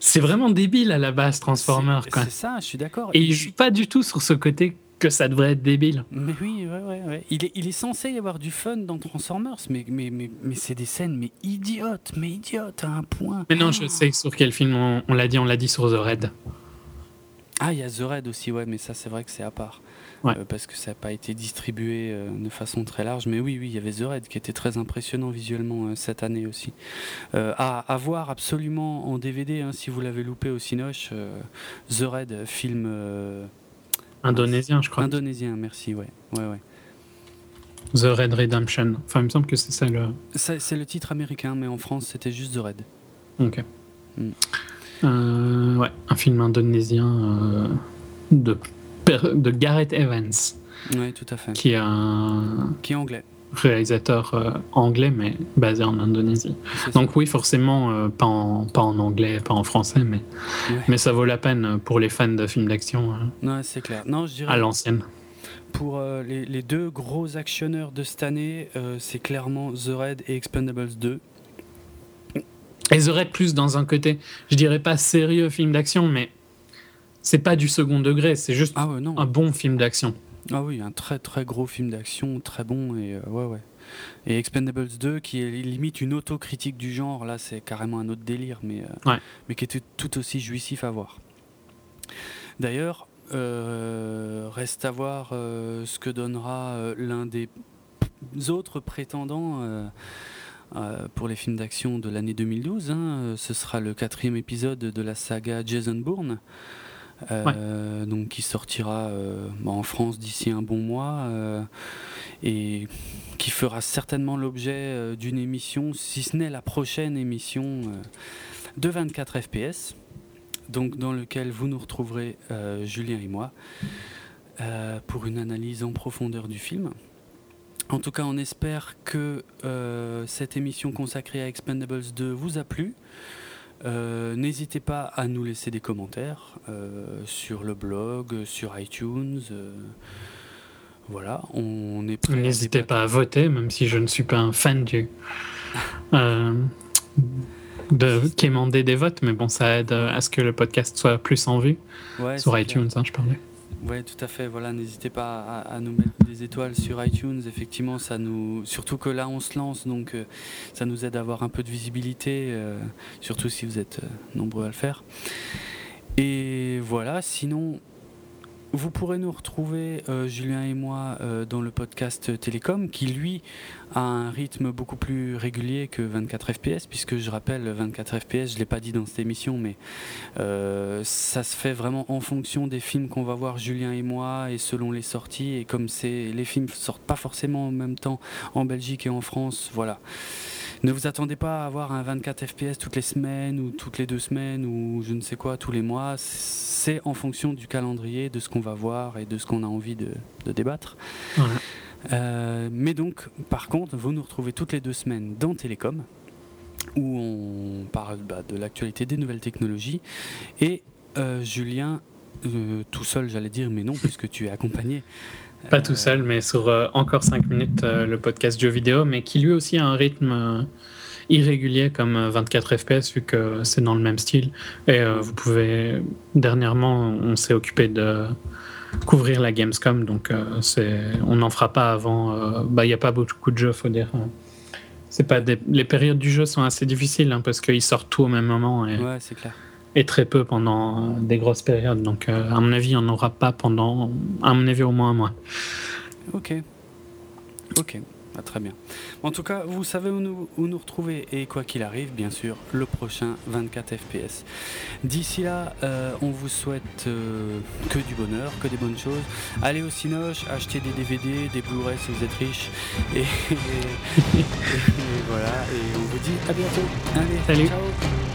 c'est vraiment débile à la base, Transformer, c'est- ça, je suis d'accord. Et il joue pas du tout sur ce côté que ça devrait être débile. Mais oui, ouais, ouais, ouais. Il est, il est censé y avoir du fun dans Transformers, mais, mais, mais, mais c'est des scènes mais idiotes, mais idiotes à un point. Mais non, je sais sur quel film on, on l'a dit, on l'a dit sur The Red. Ah, il y a The Red aussi, ouais, mais ça c'est vrai que c'est à part. Ouais. Euh, parce que ça n'a pas été distribué euh, de façon très large. Mais oui, oui, il y avait The Red qui était très impressionnant visuellement euh, cette année aussi. À, à voir absolument en DVD, hein, si vous l'avez loupé au Cinoche. The Red, film Indonésien, je crois. indonésien, merci, ouais. ouais, ouais. The Red Redemption. Enfin, il me semble que c'est ça le. C'est le titre américain, mais en France c'était juste The Red. Ok. Mm. Euh, ouais, un film indonésien euh, de, de Gareth Evans, Oui, tout à fait. qui est un Qui est anglais. réalisateur euh, anglais, mais basé en Indonésie. Donc oui, forcément, pas, en, pas en anglais, pas en français, mais, Ouais. mais ça vaut la peine pour les fans de films d'action Ouais, c'est clair. Non, je dirais à l'ancienne. pour euh, les, les deux gros actionneurs de cette année, euh, c'est clairement The Red et Expendables 2. The Red plus dans un côté, je dirais pas sérieux film d'action, mais c'est pas du second degré, c'est juste Ah ouais, un bon film d'action. Ah oui, un très très gros film d'action, très bon et euh, ouais ouais. Et Expendables 2 qui est limite une autocritique du genre, là c'est carrément un autre délire, mais, euh, Ouais. mais qui était tout aussi jouissif à voir. D'ailleurs, euh, reste à voir ce que donnera l'un des autres prétendants euh, pour les films d'action de l'année 2012. hein. Euh, Ce sera le quatrième épisode de la saga Jason Bourne. euh, donc qui sortira euh, bah, en France d'ici un bon mois euh, et qui fera certainement l'objet d'une émission, si ce n'est la prochaine émission de 24 FPS, donc dans lequel vous nous retrouverez Julien et moi pour une analyse en profondeur du film. En tout cas, on espère que euh, cette émission consacrée à Expendables 2 vous a plu. Euh, N'hésitez pas à nous laisser des commentaires euh, sur le blog, sur iTunes. voilà, on est N'hésitez pas à voter, même si je ne suis pas un fan du. De quémander des votes, mais bon, ça aide à ce que le podcast soit plus en vue. Ouais, sur iTunes, hein, je parlais. Oui, tout à fait. Voilà, n'hésitez pas à, à nous mettre des étoiles sur iTunes. Effectivement, ça nous, surtout que là, on se lance, donc euh, ça nous aide à avoir un peu de visibilité, euh, surtout si vous êtes euh, nombreux à le faire. Et voilà. Sinon, vous pourrez nous retrouver, euh, Julien et moi, euh, dans le podcast Télécom, qui lui a un rythme beaucoup plus régulier que 24 FPS, puisque je rappelle, 24 FPS, je l'ai pas dit dans cette émission, mais euh, ça se fait vraiment en fonction des films qu'on va voir Julien et moi et selon les sorties et comme les films sortent pas forcément en même temps en Belgique et en France, voilà. Ne vous attendez pas à avoir un 24 FPS toutes les semaines ou toutes les deux semaines ou je ne sais quoi tous les mois. C'est en fonction du calendrier, de ce qu'on va voir et de ce qu'on a envie de, de débattre. Voilà. Euh, mais donc, par contre, vous nous retrouvez toutes les deux semaines dans Télécom, où on parle bah, de l'actualité des nouvelles technologies. Et euh, Julien, euh, tout seul, j'allais dire, mais non, puisque tu es accompagné Pas tout seul, mais sur encore 5 minutes, le podcast jeux vidéo, mais qui lui aussi a un rythme irrégulier comme 24 FPS vu que c'est dans le même style. Et vous pouvez. Dernièrement, on s'est occupé de couvrir la Gamescom, donc c'est on n'en fera pas avant. Bah, il n'y a pas beaucoup de jeux, faut dire. C'est pas les périodes du jeu sont assez difficiles hein, parce qu'ils sortent tout au même moment. Et... Ouais, c'est clair et très peu pendant des grosses périodes. Donc, euh, à mon avis, on n'aura pas pendant, à mon avis, au moins un mois. Ok. Ok. Ah, très bien. En tout cas, vous savez où nous, où nous retrouver et quoi qu'il arrive, bien sûr, le prochain 24 FPS. D'ici là, euh, on vous souhaite euh, que du bonheur, que des bonnes choses. Allez au Cinoche, achetez des DVD, des Blu-ray si vous êtes riche. Et, voilà, et on vous dit à bientôt. Allez, Salut. ciao